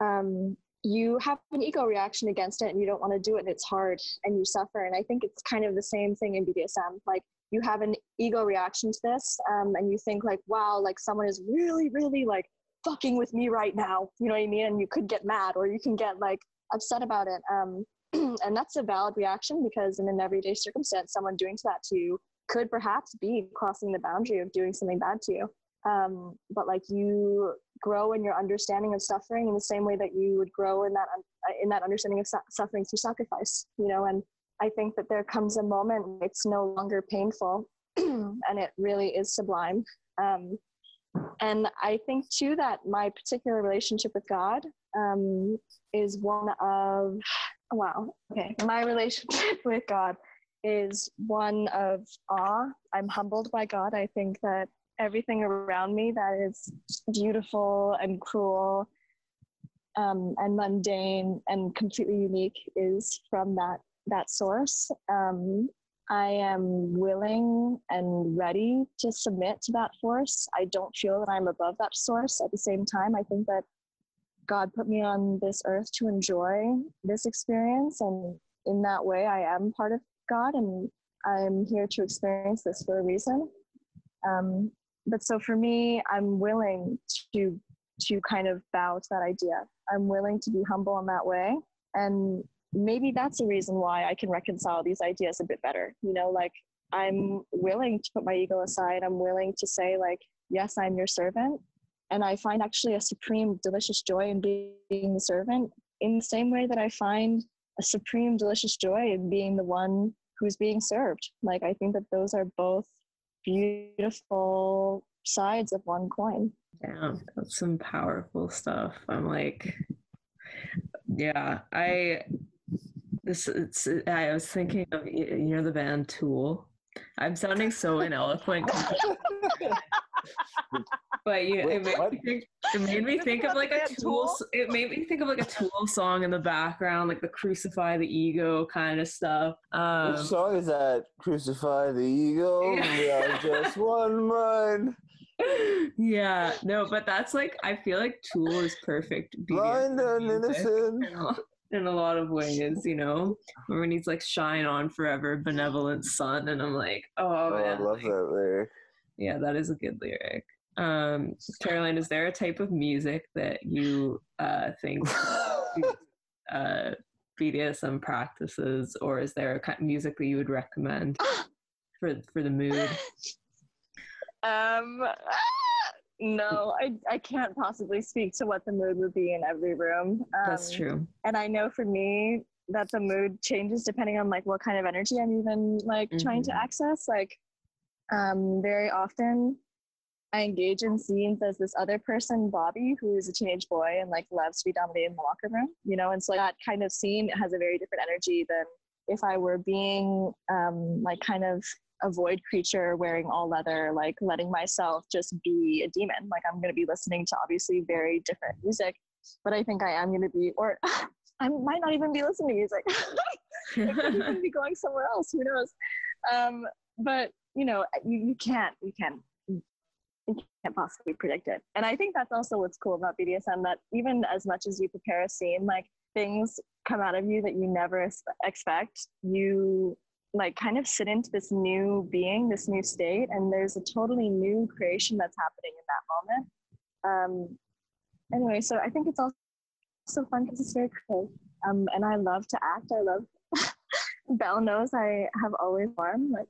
Um, you have an ego reaction against it and you don't want to do it and it's hard and you suffer and i think it's kind of the same thing in bdsm like you have an ego reaction to this um, and you think like wow like someone is really really like fucking with me right now you know what i mean? And you could get mad or you can get like upset about it. Um, and that's a valid reaction because in an everyday circumstance someone doing that to you could perhaps be crossing the boundary of doing something bad to you. Um, but like you grow in your understanding of suffering in the same way that you would grow in that in that understanding of su- suffering through sacrifice you know? And i think that there comes a moment it's no longer painful and it really is sublime. Um, and i think too that my particular relationship with god um, is one of wow okay my relationship with god is one of awe i'm humbled by god i think that everything around me that is beautiful and cruel um, and mundane and completely unique is from that that source. Um, I am willing and ready to submit to that force. I don't feel that I'm above that source. At the same time, I think that God put me on this earth to enjoy this experience, and in that way, I am part of God, and I'm here to experience this for a reason. Um, but so for me, I'm willing to to kind of bow to that idea. I'm willing to be humble in that way, and maybe that's the reason why I can reconcile these ideas a bit better. You know, like I'm willing to put my ego aside. I'm willing to say like, yes, I'm your servant, and I find actually a supreme delicious joy in being the servant. In the same way that I find a supreme delicious joy in being the one who's being served. Like I think that those are both beautiful sides of one coin. Yeah, that's some powerful stuff. I'm like, yeah, I this it's I was thinking of you know the band Tool. I'm sounding so ineloquent, but you it made, me think, it made me think of like a Tool. s- It made me think of like a Tool song in the background, like the "Crucify the Ego" kind of stuff. Um, Which song is that? Crucify the ego. We are just one mind. yeah, no, but that's like I feel like Tool is perfect. Blind and innocent. In a- lot of ways, you know, when he's like "Shine on forever, benevolent sun," and I'm like, oh, Oh, I love like, that lyric. yeah, that is a good lyric. Um, Caroline, is there a type of music that you uh, think uh, BDSM practices, or is there a kind of music that you would recommend for for the mood? Um, no, I, I can't possibly speak to what the mood would be in every room. Um, That's true. And I know for me that the mood changes depending on like what kind of energy I'm even like trying to Mhm. access. Like, um, very often I engage in scenes as this other person, Bobby, who is a teenage boy and like loves to be dominated in the locker room, you know, and so that kind of scene has a very different energy than if I were being um, like kind of a void creature wearing all leather, like letting myself just be a demon. Like I'm going to be listening to obviously very different music, but I think I am going to be, or I might not even be listening to music. I could even be going somewhere else. Who knows? Um, but you know, you, you can't, you can't, you can't possibly predict it. And I think that's also what's cool about BDSM. That even as much as you prepare a scene, like things come out of you that you never expect. You like kind of sit into this new being, this new state, and there's a totally new creation that's happening in that moment. Um, anyway, so I think it's also fun because it's very creative. Um, and I love to act. I love. Belle knows I have always fun. Like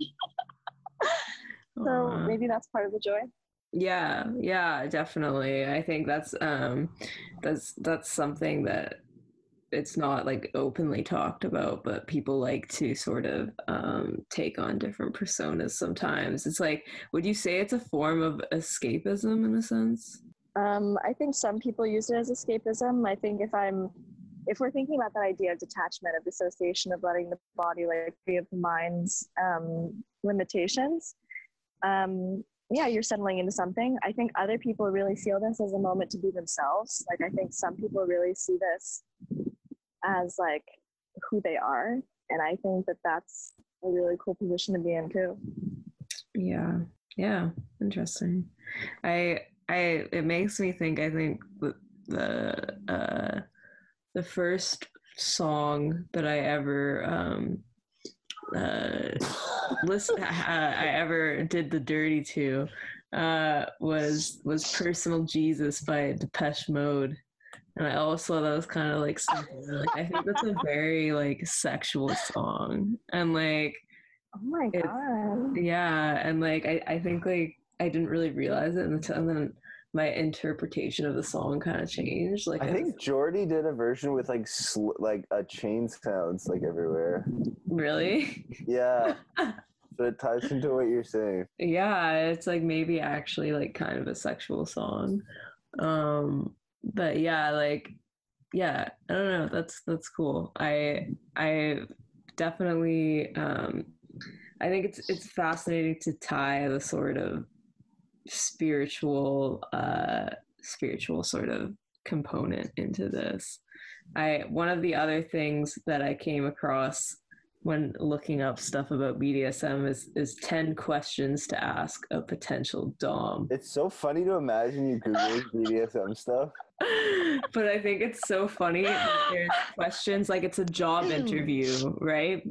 so, Aw. maybe that's part of the joy. Yeah, yeah, definitely. I think that's um that's that's something that it's not like openly talked about, but people like to sort of um take on different personas sometimes. It's like would you say it's a form of escapism in a sense? Um, I think some people use it as escapism. I think if I'm, if we're thinking about that idea of detachment, of dissociation, of letting the body like be of the mind's um, limitations, um, yeah, you're settling into something. I think other people really feel this as a moment to be themselves. Like I think some people really see this as like who they are, and I think that that's a really cool position to be in too. Yeah. Yeah. Interesting. I I it makes me think I think the the uh the first song that I ever um uh listen uh, I ever did the dirty to uh was was Personal Jesus by Depeche Mode. And I also thought that was kind of like like I think that's a very like sexual song. And like Oh my god! yeah, and like I, I think like I didn't really realize it until and then my interpretation of the song kind of changed. Like I think Jordy did a version with like sl- like a chain sounds like everywhere. really, Yeah, so it ties into what you're saying. yeah, it's like maybe actually like kind of a sexual song. Um, but yeah, like yeah, I don't know. That's that's cool. I I definitely um, I think it's it's fascinating to tie the sort of spiritual uh spiritual sort of component into this. I one of the other things that I came across when looking up stuff about BDSM is is 10 questions to ask a potential dom. It's so funny to imagine you Google BDSM stuff. but I think it's so funny there's questions like it's a job interview, right?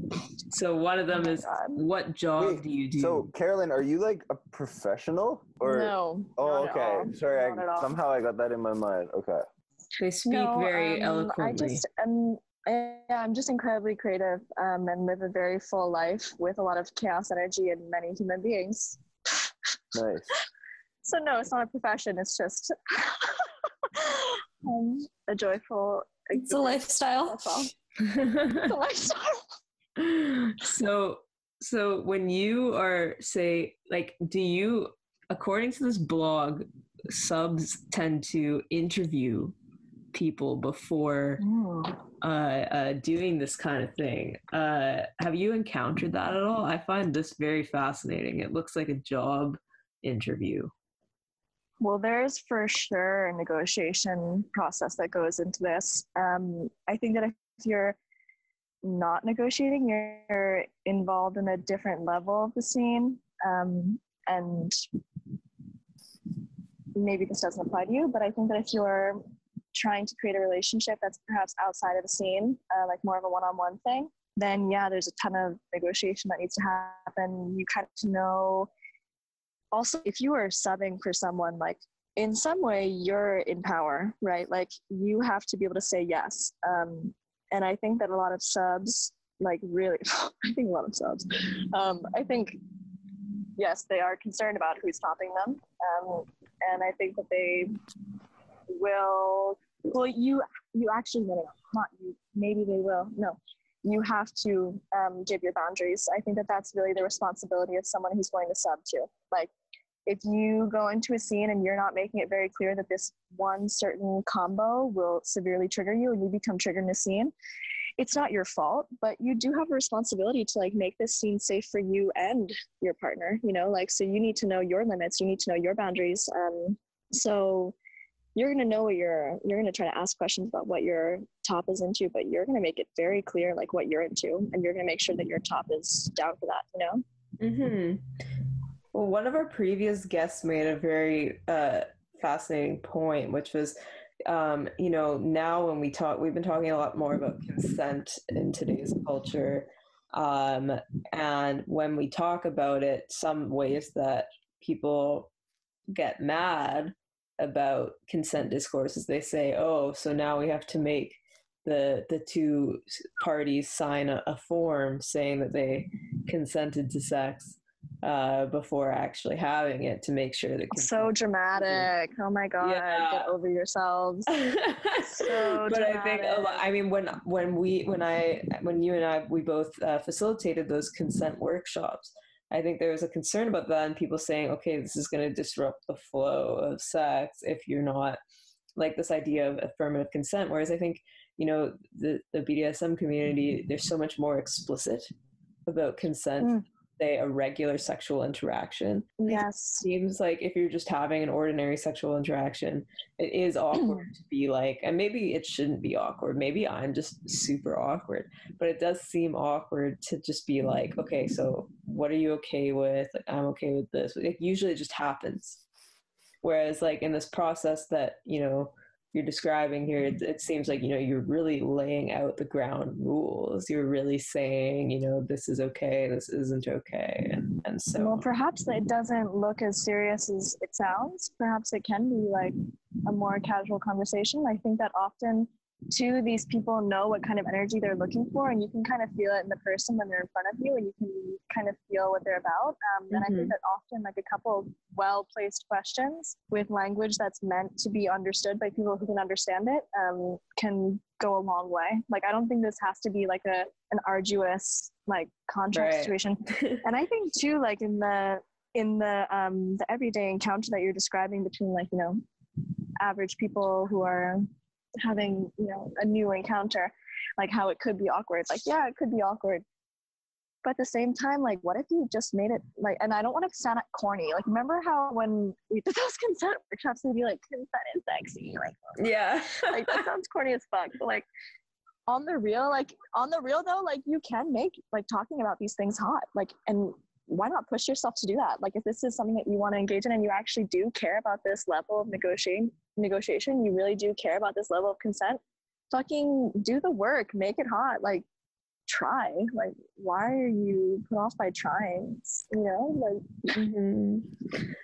So one of them Oh is God. what job Wait, do you do? So, Carolyn, are you like a professional or? no. Oh, okay. Sorry, I, somehow I got that in my mind. Okay. they speak No, very um, eloquently. I just am. I, I'm just incredibly creative um, and live a very full life with a lot of chaos energy and many human beings. Nice. So no, it's not a profession. It's just um, a joyful. It's a lifestyle. It's a lifestyle. so so when you are say like do you according to this blog subs tend to interview people before uh, uh, doing this kind of thing uh, have you encountered that at all i find this very fascinating it looks like a job interview Well, there's for sure a negotiation process that goes into this. Um, I think that if you're not negotiating, you're involved in a different level of the scene. Um, and maybe this doesn't apply to you, but I think that if you're trying to create a relationship that's perhaps outside of the scene, uh, like more of a one-on-one thing, then yeah, there's a ton of negotiation that needs to happen. You kind of know. Also, if you are subbing for someone, like in some way, you're in power, right? Like you have to be able to say yes. Um, and I think that a lot of subs, like really, I think a lot of subs, um, I think yes, they are concerned about who's topping them. Um, and I think that they will, well, you, you actually, no, no, no, not you, maybe they will. No, you have to um, give your boundaries. I think that that's really the responsibility of someone who's going to sub to. Like, if you go into a scene and you're not making it very clear that this one certain combo will severely trigger you and you become triggered in a scene, it's not your fault, but you do have a responsibility to like make this scene safe for you and your partner, you know, like so you need to know your limits, you need to know your boundaries. Um so you're going to know what you're you're going to try to ask questions about what your top is into, but you're going to make it very clear like what you're into and you're going to make sure that your top is down for that, you know. Mhm. Well, one of our previous guests made a very uh fascinating point, which was um, you know, now when we talk, we've been talking a lot more about consent in today's culture. Um, and when we talk about it, some ways that people get mad about consent discourses, they say, oh, so now we have to make the the two parties sign a, a form saying that they consented to sex uh, before actually having it to make sure that So dramatic. Oh my god. Yeah. Get over yourselves. So but I think lot, I mean when when we when I when you and I we both uh, facilitated those consent workshops. I think there was a concern about that and people saying, okay, this is going to disrupt the flow of sex if you're not like this idea of affirmative consent. Whereas I think you know the the BDSM community they're so much more explicit about consent. Mm. Say a regular sexual interaction yes. seems like if you're just having an ordinary sexual interaction, it is awkward to be like, and maybe it shouldn't be awkward. Maybe I'm just super awkward, but it does seem awkward to just be like, okay, so what are you okay with? Like, I'm okay with this. Like, usually it just happens. Whereas, like, in this process that, you know, you're describing here, it, seems like, you know, you're really laying out the ground rules. You're really saying, you know, this is okay, this isn't okay. And, and so. Well, perhaps it doesn't look as serious as it sounds. Perhaps it can be like a more casual conversation. I think that often, too, these people know what kind of energy they're looking for, and you can kind of feel it in the person when they're in front of you, and you can kind of feel what they're about. Um, And I think that often, like a couple of well placed questions with language that's meant to be understood by people who can understand it um, can go a long way. Like, I don't think this has to be like a an arduous like contract Right. situation and i think too like in the in the um the everyday encounter that you're describing between like you know average people who are having you know a new encounter like how it could be awkward. Like yeah it could be awkward. But at the same time like what if you just made it like and i don't want to sound corny. Like remember how when we did those consent workshops we'd be like consent is sexy like yeah. like that sounds corny as fuck but like on the real like on the real though like you can make like talking about these things hot like and why not push yourself to do that like if this is something that you want to engage in and you actually do care about this level of negotiating negotiation you really do care about this level of consent fucking do the work make it hot like try like why are you put off by trying you know like Mhm.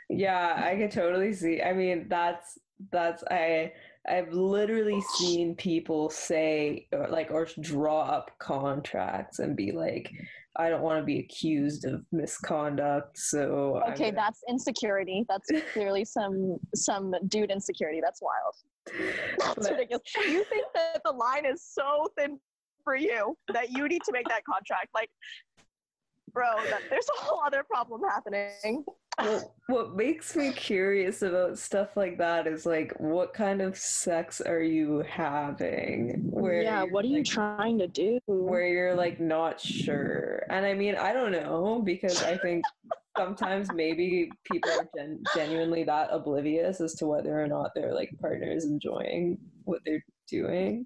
Yeah, I could totally see. I mean, that's that's I I've literally seen people say or like or draw up contracts and be like, I don't want to be accused of misconduct, so okay gonna- that's insecurity that's clearly some some dude insecurity that's wild That's But- ridiculous. You think that the line is so thin for you that you need to make that contract? Like, bro, that, there's a whole other problem happening. Well, what makes me curious about stuff like that is like, what kind of sex are you having? Where yeah, what are you like, trying to do? where you're like not sure. And I mean, I don't know because I think sometimes maybe people are gen- genuinely that oblivious as to whether or not their like partner is enjoying what they're doing.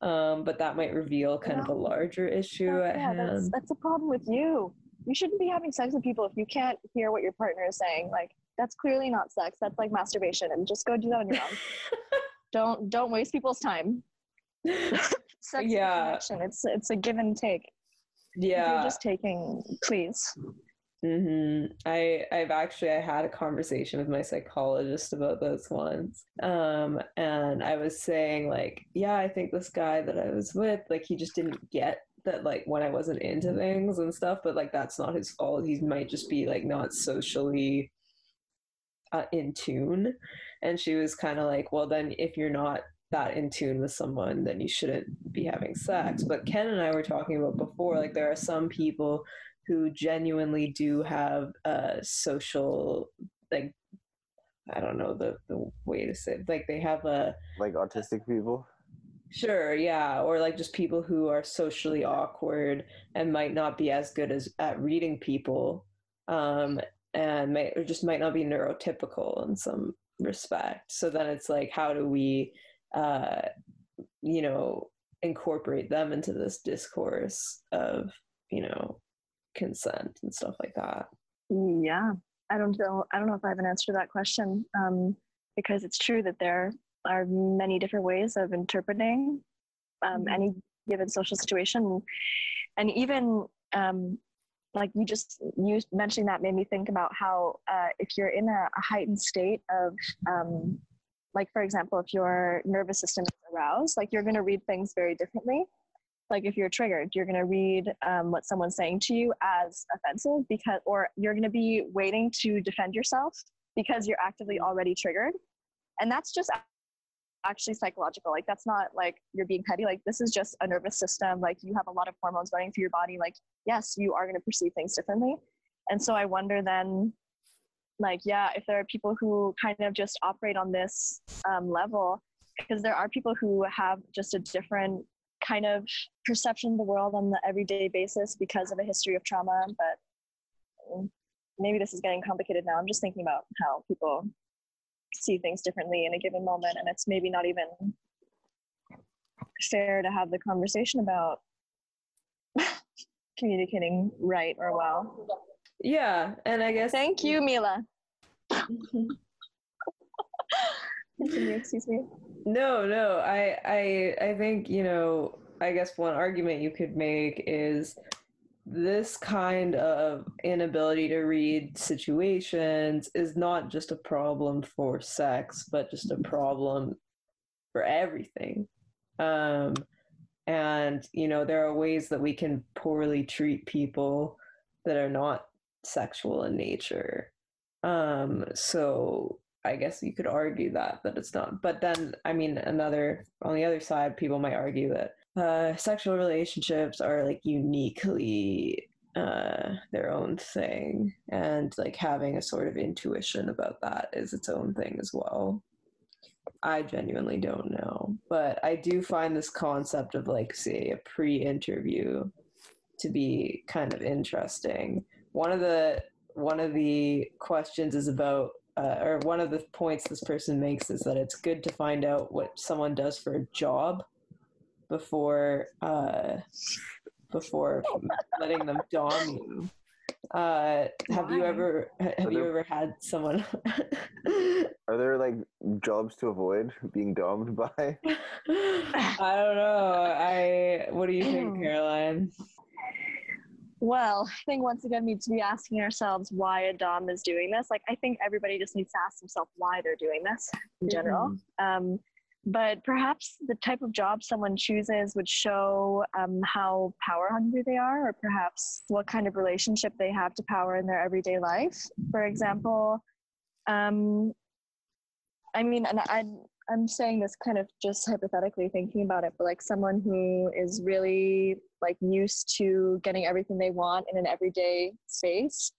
Um, but that might reveal kind of a larger issue Yeah, at yeah, that's that's a problem with you. You shouldn't be having sex with people if you can't hear what your partner is saying. Like, that's clearly not sex. That's like masturbation, and just go do that on your own. don't don't waste people's time. sex Yeah. It's it's a give and take. If yeah. you're just taking, please. hmm I I've actually I had a conversation with my psychologist about this once. Um and I was saying like, yeah, I think this guy that I was with, like he just didn't get that like when I wasn't into things and stuff, but like that's not his fault. He might just be like not socially uh, in tune. And she was kind of like, well then if you're not that in tune with someone, then you shouldn't be having sex. But Ken and I were talking about before, like there are some people who genuinely do have a social like I don't know the, the way to say it. like they have a Like autistic people. Sure yeah or like just people who are socially awkward and might not be as good as at reading people um and may, or just might not be neurotypical in some respect so then it's like how do we uh you know incorporate them into this discourse of you know consent and stuff like that Yeah, I don't know. I don't know if I have an answer to that question um, because it's true that there are many different ways of interpreting um, Mhm. any given social situation, and even um, like you just you mentioning that made me think about how uh, if you're in a, a heightened state of um, like for example if your nervous system is aroused like you're going to read things very differently. Like if you're triggered you're going to read um, what someone's saying to you as offensive because or you're going to be waiting to defend yourself because you're actively already triggered. And that's just actually psychological like that's not like you're being petty like this is just a nervous system like you have a lot of hormones running through your body like yes you are going to perceive things differently. And so i wonder then like yeah if there are people who kind of just operate on this um, level because there are people who have just a different kind of perception of the world on the everyday basis because of a history of trauma but mm, maybe this is getting complicated now. I'm just thinking about how people see things differently in a given moment and it's maybe not even fair to have the conversation about communicating right or well yeah and i guess thank you mila Continue, excuse me No, no. I I I think, you know, I guess one argument you could make is this kind of inability to read situations is not just a problem for sex, but just a problem for everything. Um and you know, there are ways that we can poorly treat people that are not sexual in nature. Um so I guess you could argue that that it's not. But then, I mean, another on the other side, people might argue that uh, sexual relationships are like uniquely uh, their own thing, and like having a sort of intuition about that is its own thing as well. I genuinely don't know, but I do find this concept of like, say, a pre-interview to be kind of interesting. One of the one of the questions is about uh, or one of the points this person makes is that it's good to find out what someone does for a job before uh, before letting them dom you. Uh, have you ever have you ever had someone? Are there like jobs to avoid being domed by? I don't know. I what do you think, Caroline? Well, I think once again we need to be asking ourselves why a Dom is doing this. Like, I think everybody just needs to ask themselves why they're doing this in general. Um, but perhaps the type of job someone chooses would show um, how power hungry they are, or perhaps what kind of relationship they have to power in their everyday life. For example, um, I mean, and I, I'm saying this kind of just hypothetically thinking about it, but like someone who is really like used to getting everything they want in an everyday space,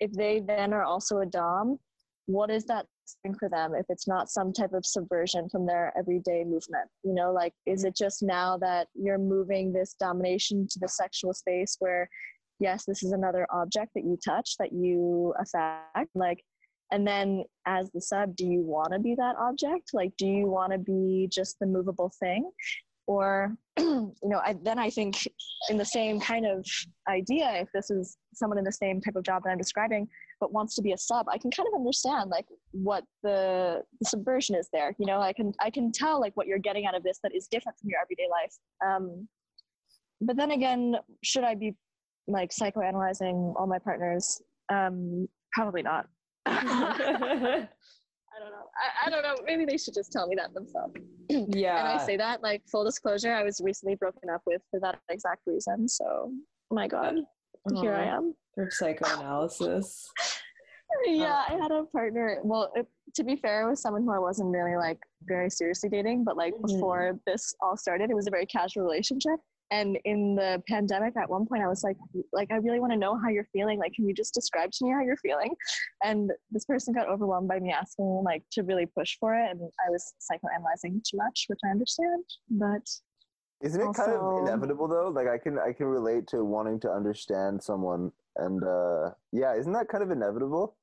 if they then are also a Dom, what is that doing for them if it's not some type of subversion from their everyday movement? You know, like is it just now that you're moving this domination to the sexual space where yes, this is another object that you touch, that you affect, like and then as the sub, do you want to be that object? Like, do you want to be just the movable thing? Or you know I, then i think in the same kind of idea if this is someone in the same type of job that i'm describing but wants to be a sub i can kind of understand like what the, the subversion is there you know? I can i can tell like what you're getting out of this that is different from your everyday life. Um, but then again should i be like psychoanalyzing all my partners? Um, probably not don't know. I, I don't know. Maybe they should just tell me that themselves. yeah. And I say that, like, full disclosure, I was recently broken up with for that exact reason. So, my God, here I am. For psychoanalysis. yeah, I had a partner. Well, it, to be fair, it was someone who I wasn't really like very seriously dating, but like Mhm. before this all started, it was a very casual relationship. And in the pandemic, at one point, I was like, like I really want to know how you're feeling. Like, can you just describe to me how you're feeling? And this person got overwhelmed by me asking like to really push for it, and I was psychoanalyzing too much, which I understand. But Isn't it kind of inevitable though? Like I can I can relate to wanting to understand someone, and uh, yeah, isn't that kind of inevitable?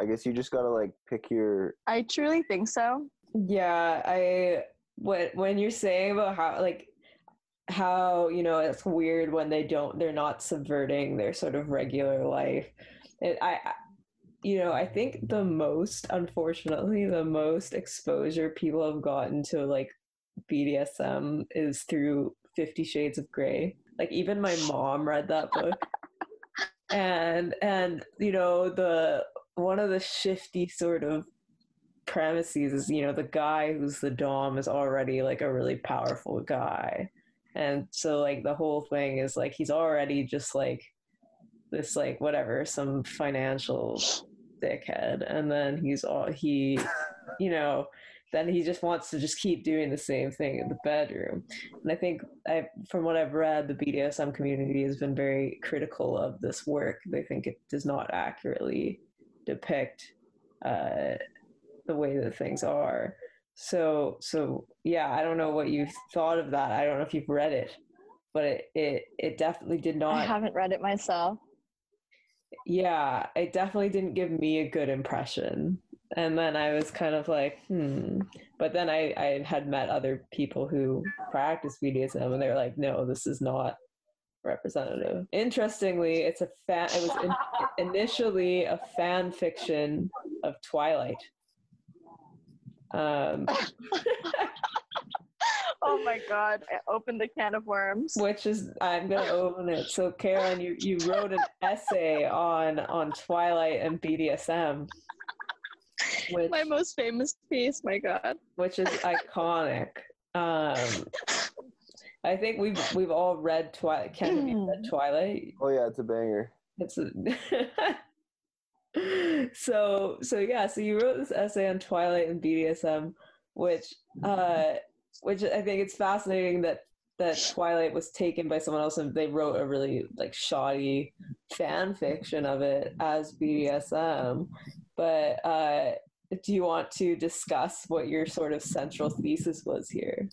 I guess you just gotta like pick your. I truly think so. Yeah, I when when you're saying about how like how you know it's weird when they don't they're not subverting their sort of regular life. It, I you know I think the most unfortunately the most exposure people have gotten to like BDSM is through Fifty Shades of Grey. Like even my mom read that book. And and you know the one of the shifty sort of premises is you know the guy who's the dom is already like a really powerful guy and so like the whole thing is like he's already just like this like whatever some financial dickhead. And then he's all he you know then he just wants to just keep doing the same thing in the bedroom. And i think i from what i've read the bdsm community has been very critical of this work. They think it does not accurately depict uh, the way that things are. So so yeah, I don't know what you thought of that. I don't know if you've read it, but it it, it definitely did not. I haven't read it myself. yeah, it definitely didn't give me a good impression. And then I was kind of like, hmm. But then I, I had met other people who practice BDSM, and they were like, no, this is not representative. Interestingly, it's a fan. It was in, initially a fan fiction of Twilight. Um, oh my god! I opened the can of worms. which is I'm gonna open it. So Karen, you, you wrote an essay on on Twilight and BDSM, which My most famous piece. My god. which is iconic. Um, I think we've we've all read Twilight. Ken, have you read Twilight? Oh yeah, it's a banger. It's a so so yeah. So you wrote this essay on Twilight and BDSM, which uh, which I think it's fascinating that that Twilight was taken by someone else and they wrote a really like shoddy fan fiction of it as BDSM. But uh, do you want to discuss what your sort of central thesis was here?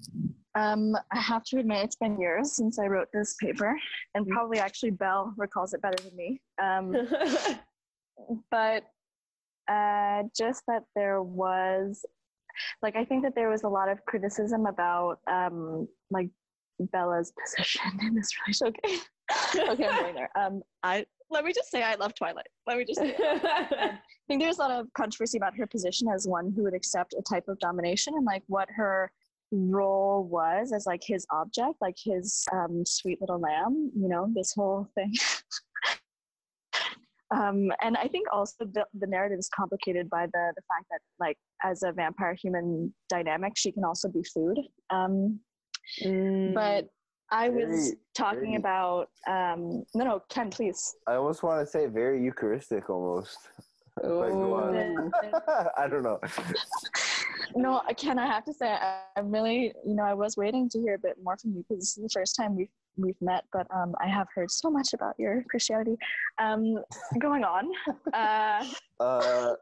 Um, I have to admit, it's been years since I wrote this paper, and probably actually Belle recalls it better than me. Um, but uh, just that there was, like, I think that there was a lot of criticism about, um, like, Bella's position in this relationship. Okay, okay, I'm going there. Um, I let me just say I love Twilight. Let me just say. I think there's a lot of controversy about her position as one who would accept a type of domination and like what her role was as like his object, like his um, sweet little lamb. You know, this whole thing. Um, and I think also the, the narrative is complicated by the the fact that like as a vampire human dynamic, she can also be food. Um, Mm. but I was Very- talking very- about um, no, no, Ken, please. I almost want to say very Eucharistic almost. But. Oh. I don't know. No, Ken, I have to say, I, I'm really, you know, I was waiting to hear a bit more from you because this is the first time we've we've met, but um, I have heard so much about your Christianity. Um, going on, uh, Uh,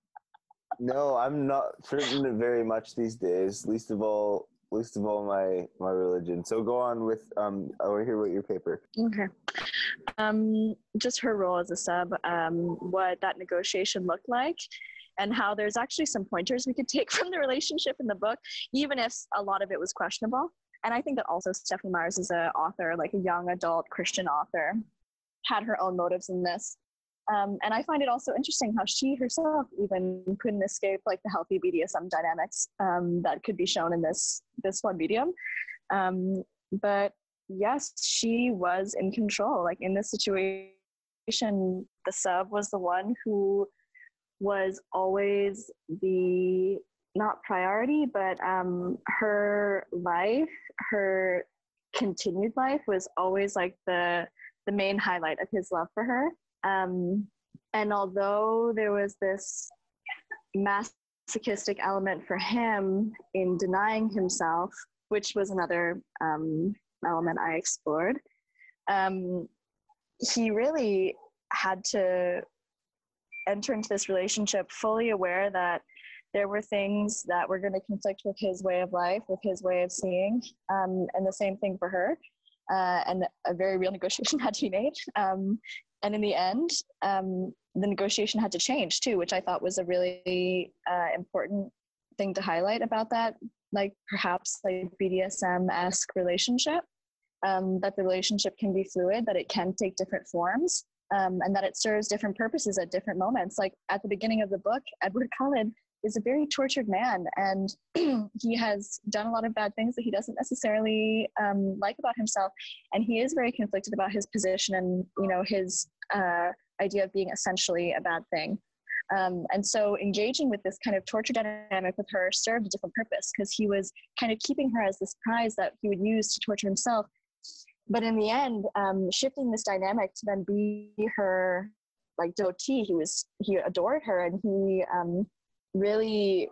no, I'm not certain very much these days. Least of all, least of all my my religion. So go on with um. I want to hear about your paper. okay, um, just her role as a sub, um, what that negotiation looked like. And how there's actually some pointers we could take from the relationship in the book, even if a lot of it was questionable. And I think that also Stephenie Meyers is an author, like a young adult Christian author, had her own motives in this. Um, and I find it also interesting how she herself even couldn't escape like the healthy BDSM dynamics um, that could be shown in this this one medium. Um, but yes, she was in control. Like in this situation, the sub was the one who was always the not priority, but um, her life, her continued life was always like the the main highlight of his love for her. Um, and although there was this masochistic element for him in denying himself, which was another um, element I explored, um, he really had to enter into this relationship fully aware that there were things that were going to conflict with his way of life, with his way of seeing, um, and the same thing for her. Uh, and a very real negotiation had to be made. Um, and in the end, um, the negotiation had to change too, which I thought was a really uh, important thing to highlight about that, like perhaps like BDSM esque relationship. Um, that the relationship can be fluid, that it can take different forms, um, and that it serves different purposes at different moments. Like at the beginning of the book, Edward Cullen is a very tortured man, and he has done a lot of bad things that he doesn't necessarily um, like about himself, and he is very conflicted about his position and you know his uh, idea of being essentially a bad thing. Um, and so engaging with this kind of torture dynamic with her served a different purpose because he was kind of keeping her as this prize that he would use to torture himself. But in the end, um, shifting this dynamic to then be her like devotee, he was he adored her and he um, really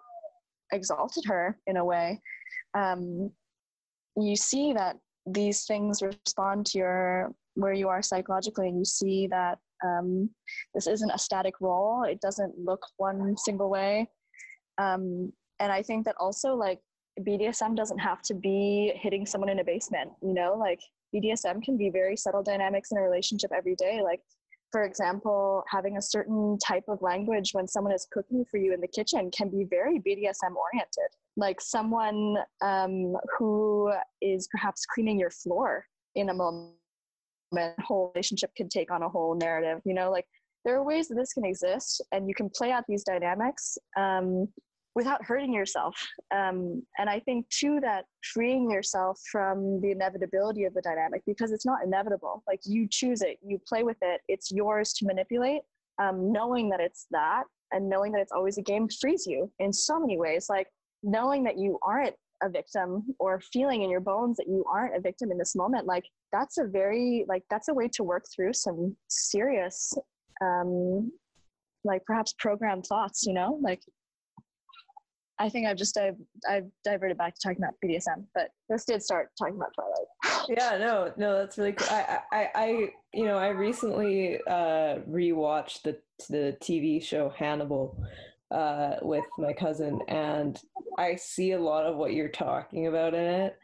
exalted her in a way. Um, you see that these things respond to your where you are psychologically, and you see that um, this isn't a static role. It doesn't look one single way. Um, and I think that also like BDSM doesn't have to be hitting someone in a basement, you know, like BDSM can be very subtle dynamics in a relationship every day. Like, for example, having a certain type of language when someone is cooking for you in the kitchen can be very BDSM oriented. Like someone um, who is perhaps cleaning your floor in a moment whole relationship can take on a whole narrative you know like there are ways that this can exist and you can play out these dynamics um, without hurting yourself. Um, and i think too that freeing yourself from the inevitability of the dynamic because it's not inevitable. Like you choose it you play with it it's yours to manipulate. Um, knowing that it's that and knowing that it's always a game frees you in so many ways. Like knowing that you aren't a victim or feeling in your bones that you aren't a victim in this moment like that's a very like that's a way to work through some serious um like perhaps programmed thoughts you know? Like I think I've just I've, I've diverted back to talking about BDSM, but this did start talking about Twilight. yeah, no, no, that's really cool. I, I, I, you know, I recently uh, rewatched the the TV show Hannibal, uh, with my cousin, and I see a lot of what you're talking about in it.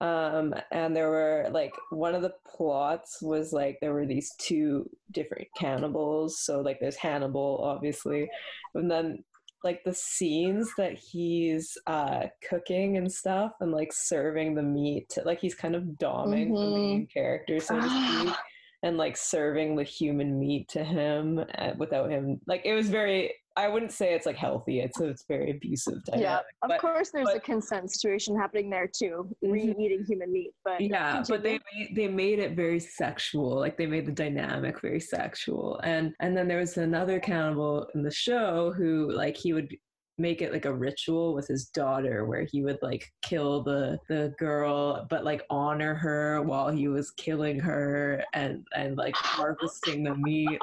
Um, and there were like one of the plots was like there were these two different cannibals. So like there's Hannibal, obviously, and then like the scenes that he's uh cooking and stuff and like serving the meat to, like he's kind of doming mm-hmm. the main character so to speak and like serving the human meat to him uh, without him like it was very I wouldn't say it's like healthy. It's it's very abusive. Dynamic. Yeah, of but, course, there's but, a consent situation happening there too, mm-hmm. re-eating human meat. But yeah, continue. but they made, they made it very sexual. Like they made the dynamic very sexual. And and then there was another cannibal in the show who like he would make it like a ritual with his daughter where he would like kill the the girl but like honor her while he was killing her and and like harvesting the meat.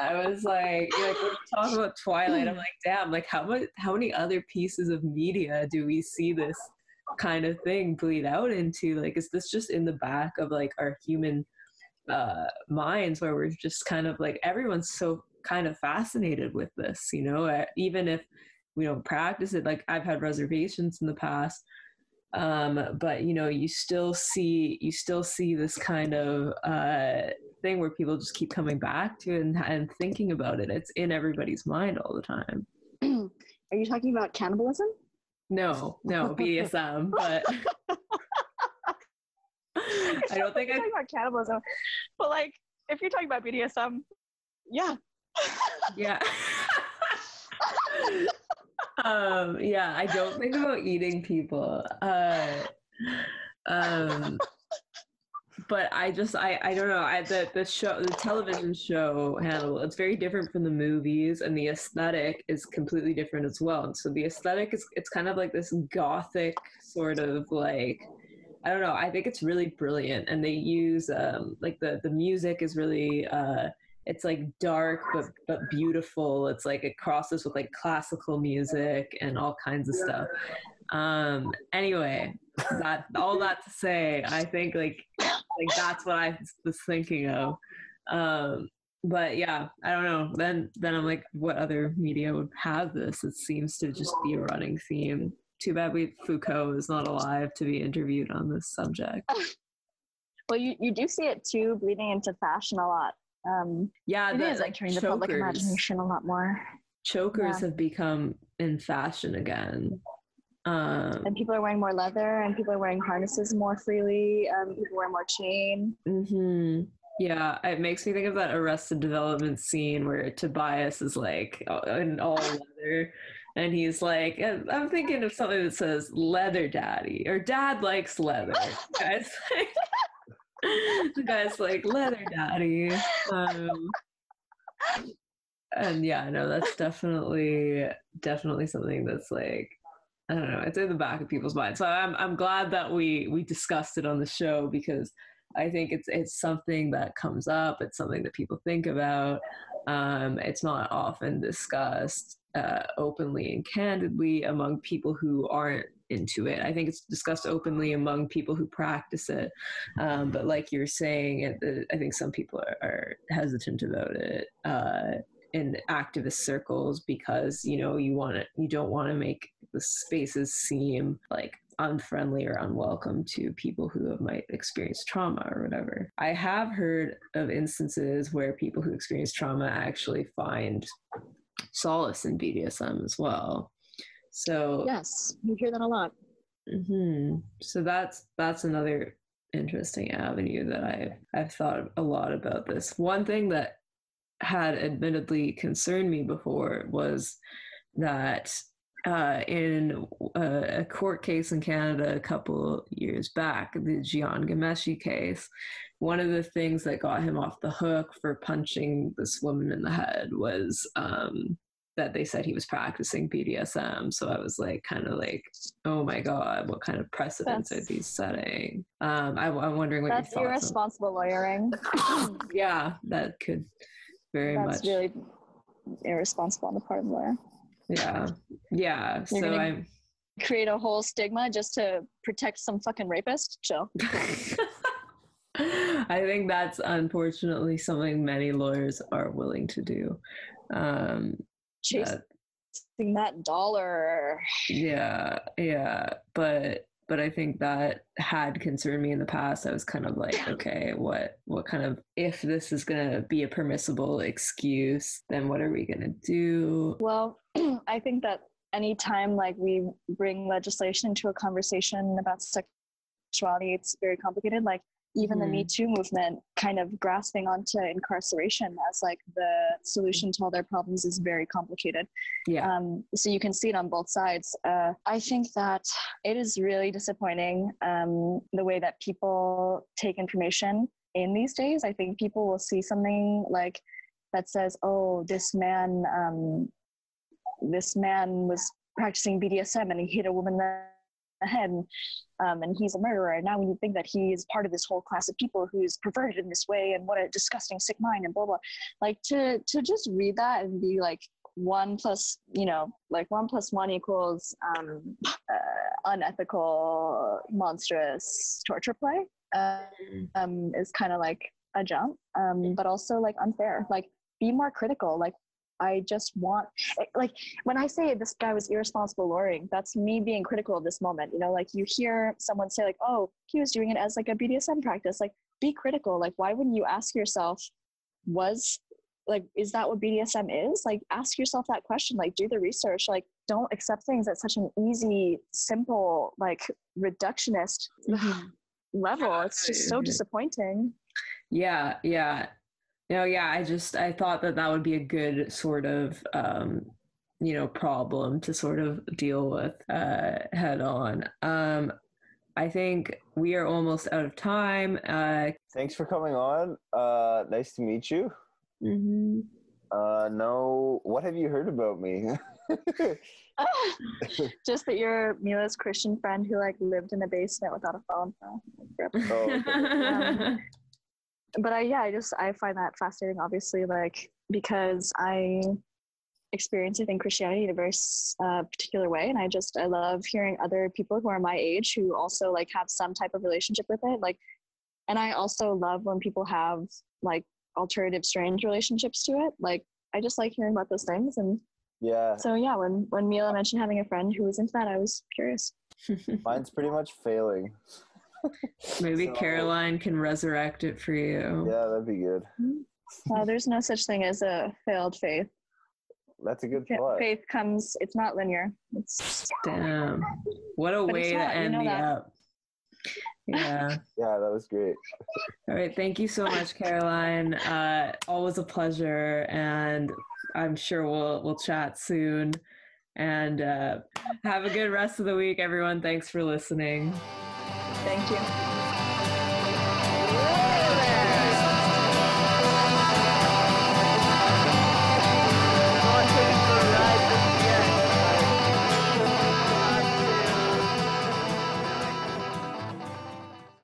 I was like like talking about twilight i'm like damn like how much how many other pieces of media do we see this kind of thing bleed out into? Like is this just in the back of like our human uh minds where we're just kind of like everyone's so kind of fascinated with this you know? Even if we don't practice it like i've had reservations in the past um, but you know you still see you still see this kind of uh, thing where people just keep coming back to and, and thinking about it it's in everybody's mind all the time are you talking about cannibalism no no bdsm but I don't think We're I. talking about cannibalism, but like if you're talking about BDSM, yeah. Yeah. um. Yeah. I don't think about eating people. Uh. Um. But I just I I don't know I the the show the television show Hannibal it's very different from the movies and the aesthetic is completely different as well and so the aesthetic is it's kind of like this gothic sort of like I don't know. I think it's really brilliant, and they use um, like the the music is really uh, it's like dark but but beautiful. It's like it crosses with like classical music and all kinds of stuff. Um, anyway, that all that to say, I think like like that's what I was thinking of. Um, but yeah, I don't know. Then then I'm like, what other media would have this? It seems to just be a running theme. Too bad we Foucault is not alive to be interviewed on this subject. Well, you, you do see it too bleeding into fashion a lot. Um, Yeah, it the, is entering the public imagination a lot more. Chokers Yeah. have become in fashion again. Um, And people are wearing more leather and people are wearing harnesses more freely. Um, people wear more chain. hmm Yeah, it makes me think of that Arrested Development scene where Tobias is like in all leather, and he's like, uh, "I'm thinking of something that says leather daddy or dad likes leather." Guys, like, the guy's like leather daddy. Um, and yeah, no, that's definitely definitely something that's like I don't know, it's in the back of people's minds. So I'm I'm glad that we we discussed it on the show because I think it's it's something that comes up. It's something that people think about. Um, it's not often discussed uh, openly and candidly among people who aren't into it. I think it's discussed openly among people who practice it. Um, but like you're saying, it, I think some people are, are hesitant about it uh, in activist circles because you know you want to you don't want to make the spaces seem like unfriendly or unwelcome to people who might experience trauma or whatever. I have heard of instances where people who experience trauma actually find solace in BDSM as well. So Yes, you hear that a lot. hmm So that's that's another interesting avenue that I've I've thought a lot about this. One thing that had admittedly concerned me before was that uh, in a, a court case in Canada a couple years back, the Jian Ghomeshi case, one of the things that got him off the hook for punching this woman in the head was um, that they said he was practicing BDSM. So I was like, kind of like, oh my god, what kind of precedents are these setting? Um, I, am wondering what That's your thoughts. irresponsible lawyering. Yeah, that could very That's much. really irresponsible on the part of the lawyer. Yeah, yeah. So You're gonna- I'm. Create a whole stigma just to protect some fucking rapist. Chill. I think that's unfortunately something many lawyers are willing to do. Um, Chasing that- that dollar. yeah, yeah, but but I think that had concerned me in the past. I was kind of like, okay, what what kind of if this is gonna be a permissible excuse, then what are we gonna do? Well, I think that anytime like we bring legislation into a conversation about sexuality, it's very complicated. Like even the Me Too movement kind of grasping onto incarceration as like the solution to all their problems is very complicated. Yeah, Um, so you can see it on both sides. Uh, I think that it is really disappointing um, the way that people take information in these days. I think people will see something like that says, "Oh, this man, um, this man was practicing BDSM and he hit a woman in the head." And, um, and he's a murderer. And now when you think that he is part of this whole class of people who's perverted in this way, and what a disgusting sick mind, and blah blah, like to to just read that and be like, one plus you know like one plus one equals um, uh, unethical monstrous torture play uh, um, is kind of like a jump um, but also like unfair. Like be more critical. Like i just want eh, like when i say this guy was irresponsible lawyering that's me being critical of this moment you know like you hear someone say like oh he was doing it as like a bdsm practice like be critical like why wouldn't you ask yourself was like is that what bdsm is like ask yourself that question like do the research like don't accept things at such an easy simple like reductionist mm-hmm. level. It's just so disappointing. Yeah, yeah. No, yeah, I just I thought that that would be a good sort of um you know problem to sort of deal with uh head on. Um I think we are almost out of time. Uh Thanks for coming on. Uh, nice to meet you. mhm. Uh, no, what have you heard about me? just that you're Mila's Christian friend who like lived in a basement without a phone. Oh, rip. Okay. but I yeah, I just I find that fascinating. Obviously, like because I experience I think Christianity in a very uh, particular way, and I just I love hearing other people who are my age who also like have some type of relationship with it. Like, and I also love when people have like alternative, strange relationships to it. Like, I just like hearing about those things, and yeah, so yeah, when when Mila mentioned having a friend who was into that, I was curious. mine's pretty much failing. Maybe So- Caroline can resurrect it for you. Yeah, that'd be good. Well, there's no such thing as a failed faith. That's a good Fa- thought. Faith comes; it's not linear. It's Damn. What a way it's to not, you end know the that. up. Yeah. Yeah, that was great. All right. Thank you so much, Caroline. Uh, always a pleasure, and I'm sure we'll we'll chat soon. And uh, have a good rest of the week, everyone. Thanks for listening. Thank you.